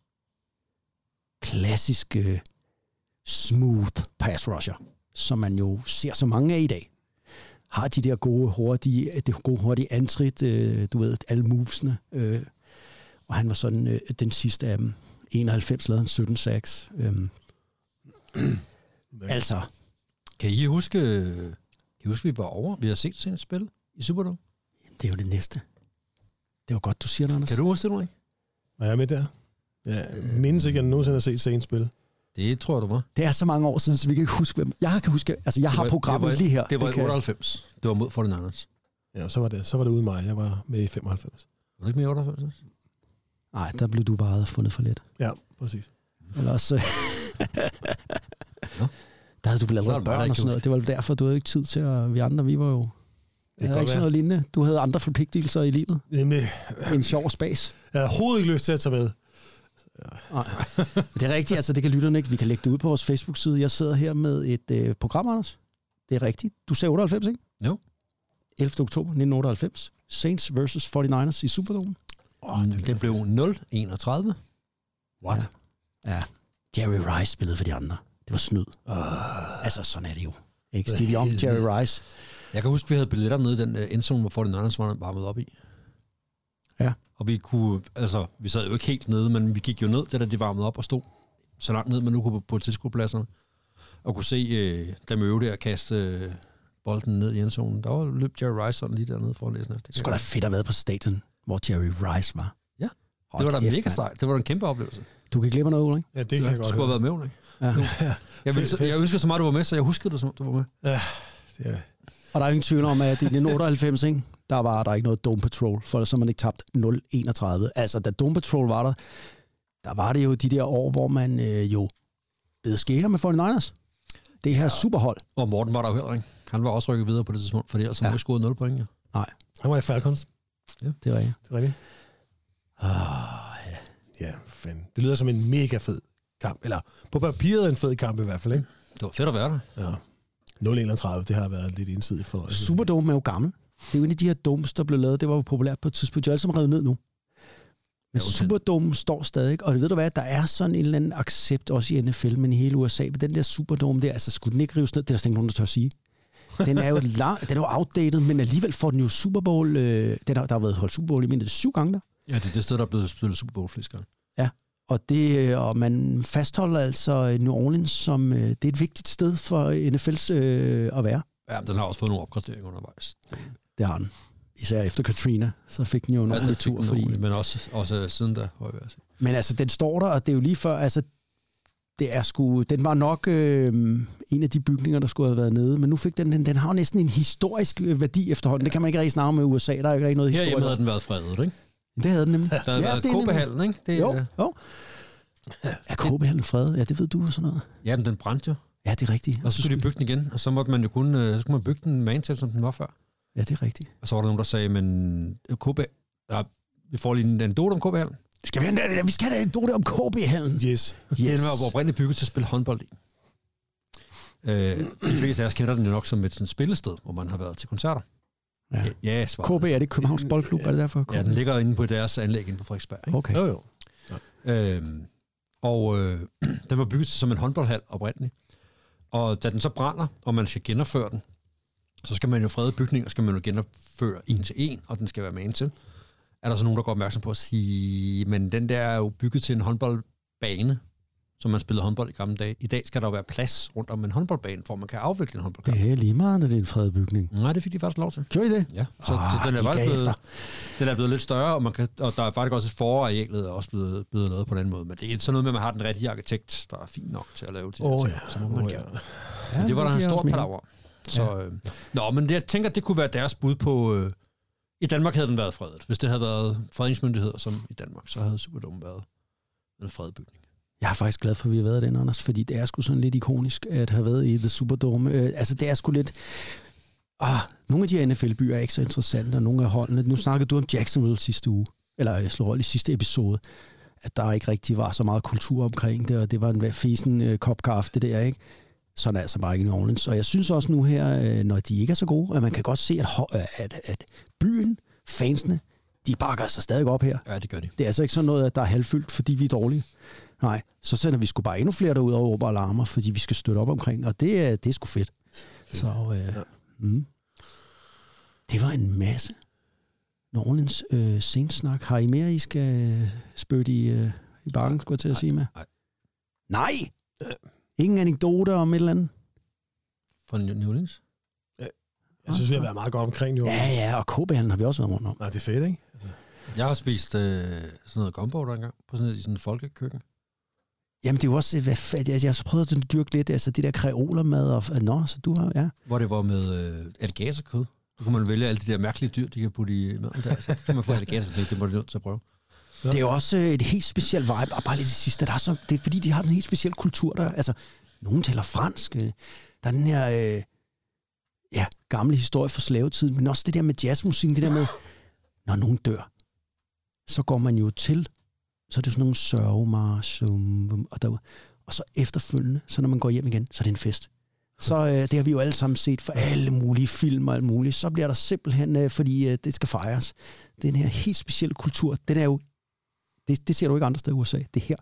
Klassisk øh, smooth pass rusher, som man jo ser så mange af i dag. Har de der gode, hurtige, det gode, hurtige antrit, øh, du ved, alle movesene. Øh, og han var sådan øh, den sidste af dem. 91 lavede han 17 sacks. Øh, altså, Kan I huske, kan I huske, vi var over? Vi har set et spil i Superdome. det er jo det næste. Det var godt, du siger det, Anders. Kan du huske det, Ulrik? Er jeg med der? Ja, mindes ikke, at jeg nogensinde har set sent spil. Det tror jeg, du var. Det er så mange år siden, så vi kan ikke huske, hvem. Jeg kan huske, altså jeg Det har var- programmet var, lige her. Det var i kan, 98. Det var mod 49ers. Ja, så var det, så var det uden mig. Jeg var med i 95. Var det ikke mere i 98? Nej, der blev du varet fundet for lidt. Ja, præcis. Eller også... Der havde du vel er allerede børn og sådan noget. Det var vel derfor, du havde ikke tid til at... Vi andre, vi var jo... Det er godt ikke sådan noget lignende. Du havde andre forpligtelser i livet. Nemlig, En sjov spas. jeg har overhovedet ikke lyst til at tage med. Nej. Men det er rigtigt, altså det kan lytterne ikke. Vi kan lægge det ud på vores Facebook-side. Jeg sidder her med et øh, program, Anders. Det er rigtigt. Du sagde 98, ikke? Jo. 11. oktober 1998. Saints versus 49ers i Superdome. Oh, det, det blev 0-31. What? Ja. Jerry Rice spillede for de andre. Det var snyd. Uh, Altså, sådan er det jo. Ikke? Steve Young, Jerry Rice. Jeg kan huske, vi havde billetter nede i den uh, endzone, hvor 49ers var varmet op i. Ja. Og vi kunne, altså, vi sad jo ikke helt nede, men vi gik jo ned, det da de varmede op og stod så langt ned, man nu kunne på, på tilskuerpladserne. Og kunne se øh, dem øve der kaste øh, bolden ned i endzonen. Der var løb Jerry Rice sådan lige dernede for at læse efter. Det skulle da fedt at være på stadion, hvor Jerry Rice var. Ja. Hold Det var da kæft, mega sejt. Det var en kæmpe oplevelse. Du kan glemme noget, Ulrik. ja, det kan Ja, jeg du godt skulle have været med, ikke? Ja. Jeg, vil, jeg ønsker så meget, du var med, så jeg huskede det, som om du var med. Ja, det er, Og der er ingen tvivl om, at i 1998, ikke, der var der ikke noget Dome Patrol, for har man ikke tabt 0-31. Altså, da Dome Patrol var der, der var det jo de der år, hvor man øh, jo blev skære med 49ers. Det her ja. superhold. Og Morten var der jo heller ikke. Han var også rykket videre på det tidspunkt, fordi ellers ja. Han scoret 0 point. Ja. han var i Falcons. Det var jeg. Det er rigtigt. Ah, ja. Ja, for fanden. Det lyder som en mega fed kamp. Eller på papiret en fed kamp i hvert fald, ikke? Det var fedt at være der. Ja. 0-31, det har været lidt ensidigt for os. Superdome er jo gammel. Det er jo en af de her domes, der blev lavet. Det var jo populært på et tidspunkt. De er alle sammen revet ned nu. Men Ja, Superdome står stadig. Og ved du hvad, der er sådan en eller anden accept også i NFL, men i hele USA. Men den der Superdome der, altså skulle den ikke rives ned? Det er der slet ikke nogen, der tør sige. Den er jo lang, den er jo outdated, men alligevel får den jo Super Bowl. Øh, den har, der har været holdt Super Bowl i mindre syv gange der. Ja, det er det sted, der er blevet spillet Super Bowl flest gange. Og, det, øh, og man fastholder altså New Orleans som, øh, det er et vigtigt sted for NFL's øh, at være. Ja, den har også fået nogle opgraderinger undervejs. Det har den. Især efter Katrina, så fik den jo en Ja, ordentlig tur. Fordi, Men også, også siden da, sige. men altså, den står der, og det er jo lige før, altså, det er sgu, den var nok øh, en af de bygninger, der skulle have været nede, men nu fik den, den, den har jo næsten en historisk øh, værdi efterhånden. Det kan man ikke rigtig snakke med USA, der er ikke rigtig noget Herhjemme historie. havde den været fredet, ikke? Det havde den nemlig. Der havde været det er nemlig- Kobehallen, ikke? Det, Jo, øh, jo. Er Kobehallen fred? Ja, det ved du og sådan noget. Ja, men den brændte jo. Ja, det er rigtigt. Og så skulle de bygge den igen, og så måtte man jo kun, øh, så skulle man bygge den man til, som den var før. Ja, det er rigtigt. Og så var der nogen, der sagde, men KB, ja, vi får lige en anekdote om KB-hallen. Skal vi, have, vi skal have en anekdote om KB-hallen. Yes. Yes. Den var oprindeligt bygget til at spille håndbold i. Øh, de fleste af os kender den jo nok som et sådan spillested, hvor man har været til koncerter. Ja. Ja, svaret. KB, er det Københavns Boldklub? Er det derfor? KB? Ja, den ligger inde på deres anlæg inde på Frederiksberg. Ikke? Okay. Jo, jo. Øhm, og øh, den var bygget som en håndboldhal oprindeligt. Og da den så brænder, og man skal genopføre den, så skal man jo frede bygningen, og skal man jo genopføre en til en, og den skal være med til. Er der så nogen, der går opmærksom på at sige, men den der er jo bygget til en håndboldbane, som man spillede håndbold i gamle dage. I dag skal der jo være plads rundt om en håndboldbane, for man kan afvikle en håndboldkamp. Det er lige meget, når det er en fredet bygning. Nej, det fik de faktisk lov til. Gjorde I det? Ja, så, Ah, så den, er de blevet, efter. den er blevet lidt større, og, man kan, og der er faktisk også et forarealet er også blevet, blevet lavet på den måde. Men det er sådan noget med, at man har den rigtige arkitekt, der er fin nok til at lave det. Åh, så, ja. så må man gerne. ja. Ja, men det var der en stor palaver. Så, ja. øh, nå, men det, jeg tænker, det kunne være deres bud på... Øh, i Danmark havde den været fredet. Hvis det havde været fredningsmyndigheder som i Danmark, så havde Superdome været en fredet bygning. Jeg er faktisk glad for, at vi har været den, Anders, fordi det er sgu sådan lidt ikonisk at have været i The Superdome. Øh, altså, det er sgu lidt... Ah, nogle af de her NFL-byer er ikke så interessante, og nogle af holdene... Nu snakkede du om Jacksonville sidste uge, eller jeg slår i sidste episode, at der ikke rigtig var så meget kultur omkring det, og det var en fesen øh, kop kaffe, det der, ikke? Sådan er altså bare ikke i New Orleans. Og jeg synes også nu her, øh, når de ikke er så gode, at man kan godt se, at, ho- at, at byen, fansene, de bakker sig stadig op her. Ja, det gør de. Det er altså ikke sådan noget, at der er halvfyldt, fordi vi er dårlige. Nej, så sender vi sgu bare endnu flere derud og råber alarmer, fordi vi skal støtte op omkring, og det, er- det er sgu fedt. fedt. Så øh, ja. mm. det var en masse New Orleans øh, scenesnak. Har I mere, I skal øh, spytte i, øh, i bakken, skulle jeg til at sige med? nej. Nej! Ingen anekdoter om et eller andet? Fra New Orleans? Jeg synes, vi har været meget godt omkring New Ja, Orleans. ja, og K-banen har vi også været rundt om. Nej, det er fedt, ikke? Altså, Jeg har spist øh, sådan noget gumbo der engang, på sådan et, i sådan et folkekøkken. Jamen, det er jo også, hvad fanden, jeg, jeg har prøvet at dyrke lidt, altså det der kreolermad, og, nå, så du har, ja. Hvor det var med øh, alligatorkød. Så kunne man vælge alle de der mærkelige dyr, de kan putte i maden der. Så kan man få alligatorkød, det må du nødt til at prøve. Ja. Det er jo også øh, et helt specielt vibe, og bare lige det sidste, der er så, det er fordi, de har en helt speciel kultur, der, altså, nogen taler fransk, øh, der er den her, øh, ja, gamle historie fra slavetiden, men også det der med jazzmusik, det der med, når nogen dør, så går man jo til, så er det sådan nogle sørgemarsch, og, der, og så efterfølgende, så når man går hjem igen, så er det en fest. Så øh, det har vi jo alle sammen set for alle mulige film og alt muligt. Så bliver der simpelthen, øh, fordi øh, det skal fejres. Den her helt specielle kultur, den er jo, det, det ser du ikke andre steder i USA, det er her.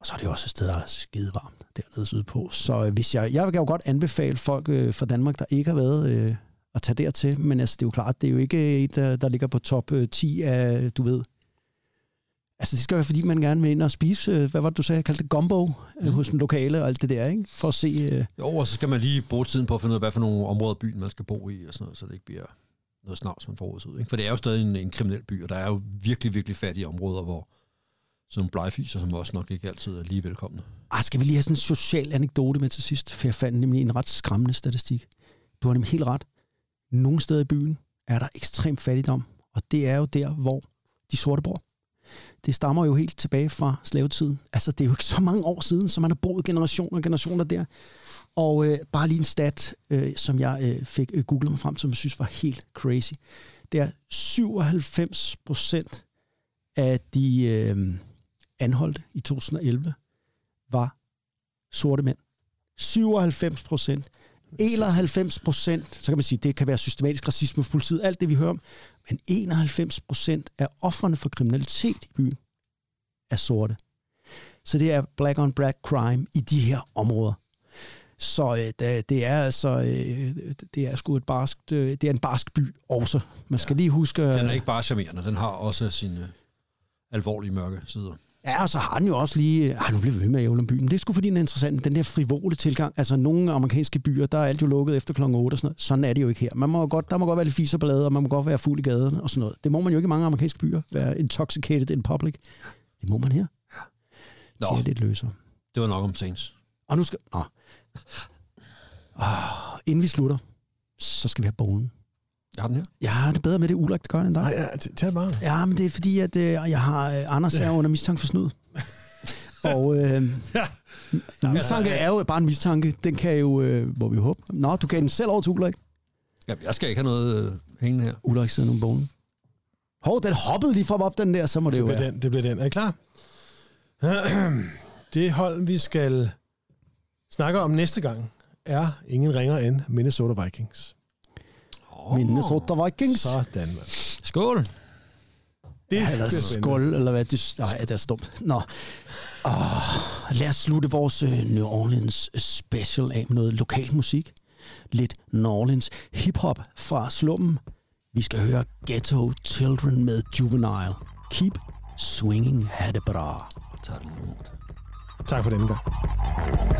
Og så er det også et sted, der er skide varmt dernede sydpå. Så øh, hvis jeg, jeg vil jo godt anbefale folk øh, fra Danmark, der ikke har været, øh, at tage dertil. Men altså, det er jo klart, det er jo ikke et, der, der ligger på top øh, 10 af, du ved, Altså, det skal være, fordi man gerne vil ind og spise, øh, hvad var det, du sagde, jeg kaldte det gumbo mm. hos den lokale og alt det der, ikke? For at se... Øh, Jo, og så skal man lige bruge tiden på at finde ud af, hvad for nogle områder byen man skal bo i, og sådan noget, så det ikke bliver noget snavs, man får ud. Ikke? For det er jo stadig en, en kriminel by, og der er jo virkelig, virkelig fattige områder, hvor sådan nogle blegfiser, som også nok ikke altid er lige velkomne. ah, skal vi lige have sådan en social anekdote med til sidst? For jeg fandt nemlig en ret skræmmende statistik. Du har nemlig helt ret. Nogle steder i byen er der ekstrem fattigdom, og det er jo der, hvor de sorte bor. Det stammer jo helt tilbage fra slavetiden. Altså, det er jo ikke så mange år siden, som man har boet generationer og generationer der. Og øh, bare lige en stat, øh, som jeg øh, fik øh, googlet mig frem, som jeg synes var helt crazy. Det er 97 procent af de øh, anholdte i 2011 var sorte mænd. 97 procent. 91 procent, så kan man sige, det kan være systematisk racisme for politiet, alt det vi hører om, men 91 procent af offrene for kriminalitet i byen er sorte. Så det er black on black crime i de her områder. Så øh, det, er altså, øh, det er sgu et barskt, øh, det er en barsk by også. Man skal ja. lige huske... Den er ikke bare charmerende, den har også sine alvorlige mørke sider. Ja, og så har den jo også lige... Ej, nu bliver vi ved med at ævle om byen. Det er sgu fordi, den er interessant. Den der frivole tilgang. Altså, nogle amerikanske byer, der er alt jo lukket efter kl. 8 og sådan noget. Sådan er det jo ikke her. Man må godt, der må godt være lidt fis og man må godt være fuld i gaden og sådan noget. Det må man jo ikke i mange amerikanske byer. Være intoxicated in public. Det må man her. Nå, Det er lidt løsere. det var nok om Saints. Og nu skal... Nå. Oh, inden vi slutter, så skal vi have bogen. Jeg har den her. Ja, det er bedre med det det gør det end dig. Nej, ja, tag det bare. Ja, men det er fordi, at øh, jeg har øh, Anders er under mistanke for snyd. Og øh, en mistanke er jo bare en mistanke. Den kan jo, øh, må vi håbe. Nå, du gav den selv over til Ulrik. Ja, jeg skal ikke have noget øh, hængende her. Ulrik sidder nu bogen. Hov, den hoppede lige fra op den der, så må det Det jo bliver være. den. Det bliver den. Er I klar? Det hold, vi skal snakke om næste gang, er ingen ringer end Minnesota Vikings. Minnesota Vikings. Sådan, mand. Skål! Det Ja, eller skål, eller hvad? Det, nej, det er så dumt. Nå. Oh, lad os slutte vores øh, New Orleans special af med noget lokal musik. Lidt New Orleans hip-hop fra slummen. Vi skal høre Ghetto Children med Juvenile. Keep swinging, ha' det bra. Lort. Tak for denne gang.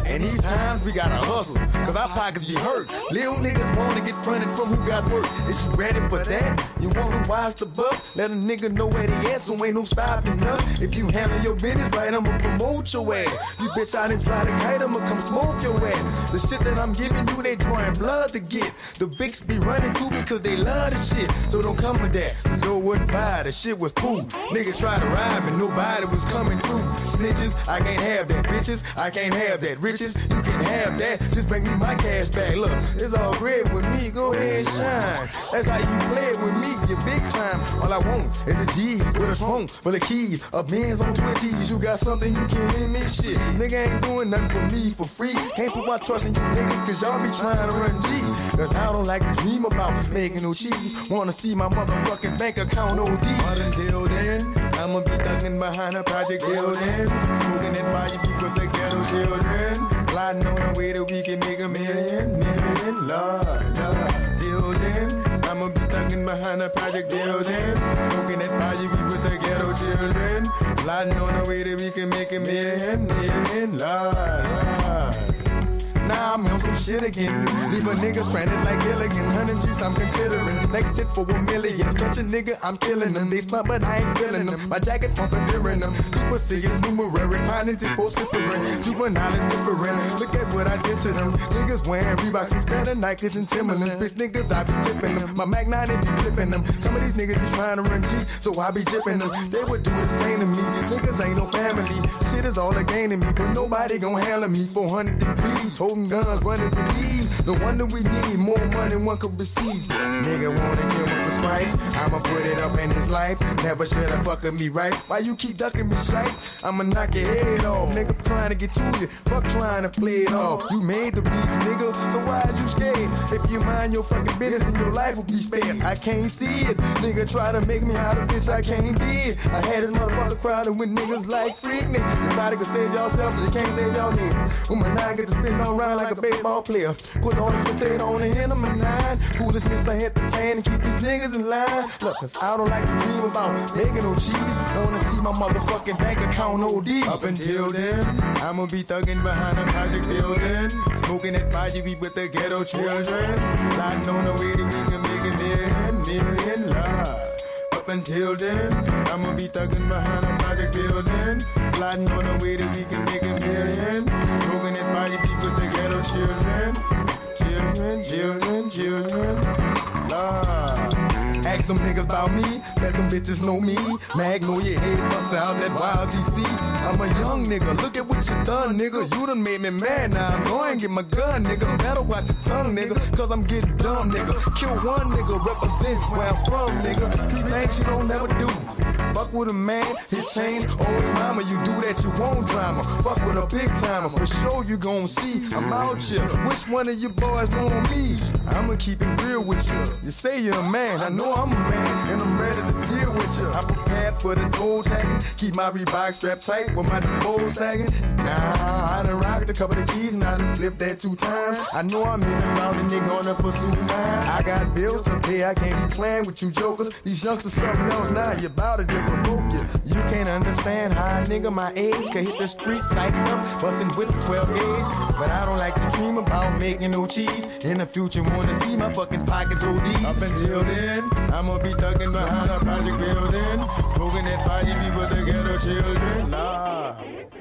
And these times we gotta hustle, cause our pockets be hurt. Little niggas wanna get fronted from who got work. Is you ready for that? You wanna watch the buck? Let a nigga know where at, so ain't no stopping us. If you handle your business right, I'ma promote your ass. You bitch out and try to kite, I'ma come smoke your ass. The shit that I'm giving you, they drawing blood to get. The Vicks be running too because they love the shit. So don't come with that. Yo wouldn't buy the shit was cool. Niggas try to ride me, nobody was coming through. Snitches. I can't have that, bitches. I can't have that, riches. You can have that. Just bring me my cash back. Look, it's all great with me. Go ahead and shine. That's how you play it with me. You big time. All I want is the G's with a trunk full of keys. A Benz on 20s. You got something you can lend me. Shit, nigga ain't doing nothing for me for free. Can't put my trust in you niggas, cause y'all be trying to run G. Cause I don't like to dream about making no cheese. Wanna see my motherfucking bank account OD. But until then, I'ma be thugging behind a project building. Smoking that fire with the ghetto children. Gliding on the way that we can make a million, million, Lord, Lord. Till I'ma be thugging behind a project building. Smoking that fire beat with the ghetto children. Gliding on the way that we can make a million, million, Lord, Lord. Now I'm on some shit again. Leave a nigga stranded like Gilligan. Hundred G's I'm considering. Next hit for a million. Catch a nigga, I'm killing them. They smart, but I ain't feeling them. My jacket pumping during them. Super serious numerary. Finance it for sippering. Juvenile is different. Look at what I did to them. Niggas wearing Reeboks instead of Nikes and Timberlands. Bitch niggas, I be tipping them. My Mac 9 be flipping them. Some of these niggas be trying to run G, so I be jipping them. They would do the same to me. Niggas ain't no family. Shit is all a gain to me, but nobody gon' handle me. 400 degrees, holding guns, running for. The one that we need, more money one could receive. Nigga wanna get with the stripes, I'ma put it up in his life. Never should have fucking me right. Why you keep ducking me shite? I'ma knock your head off. Nigga trying to get to you, fuck trying to play it off. You made the beat, nigga, so why is you scared? If you mind your fucking business, then your life will be spared. I can't see it. Nigga try to make me out of bitch I can't be it. I had this motherfucker crowded with niggas like Freaknik. You probably could save yourself, but you can't save your niggas. When my nine get to spin around like a baseball player. Put all this potato on the end of my nine. Miss I hit the tan and keep these niggas in line. Look, cause I don't like to dream about making no cheese. Wanna see my motherfucking bank account OD. Up until then, I'ma be thugging behind a project building. Smoking that fire weed with the ghetto children. Plotting on the way that we can make a million, million love. Until then, I'ma be thugging behind a project building. Plotting on the way that we can make a million. Smoking that fire beat ghetto children. Children, children, children. Lord. Ask them niggas about me, let them bitches know me. Magnolia head bust out that wild GC. I'm a young nigga, look at what you done, nigga. You done made me mad, now I'm going get my gun, nigga. Better watch your tongue, nigga, cause I'm getting dumb, nigga. Kill one nigga, represent where I'm from, nigga. Three things you don't never do. Fuck with a man, his oh his mama, you do that, you won't drama. Fuck with a big timer, for sure you gon' see. I'm out here, which one of you boys want me? I'ma keep it real with you. You say you're a man, I know I'm a man, and I'm ready to deal with you. I'm prepared for the gold tagging, keep my Reebok strapped tight with my Jabos sagging. Nah, I done rocked a couple of keys and I done flipped that two times. I know I'm in the crowd and they gonna pursue mine. I got bills to pay, I can't be playing with you jokers. These youngsters something else now, you bout to different broke you. You can't understand how a nigga my age can hit the streets psyched up, bustin' with the 12 gauge. But I don't like to dream about making no cheese. In the future, wanna see my fucking pockets OD. Up until then, I'ma be thugging behind a project building. Smoking that fire they the no children. Nah.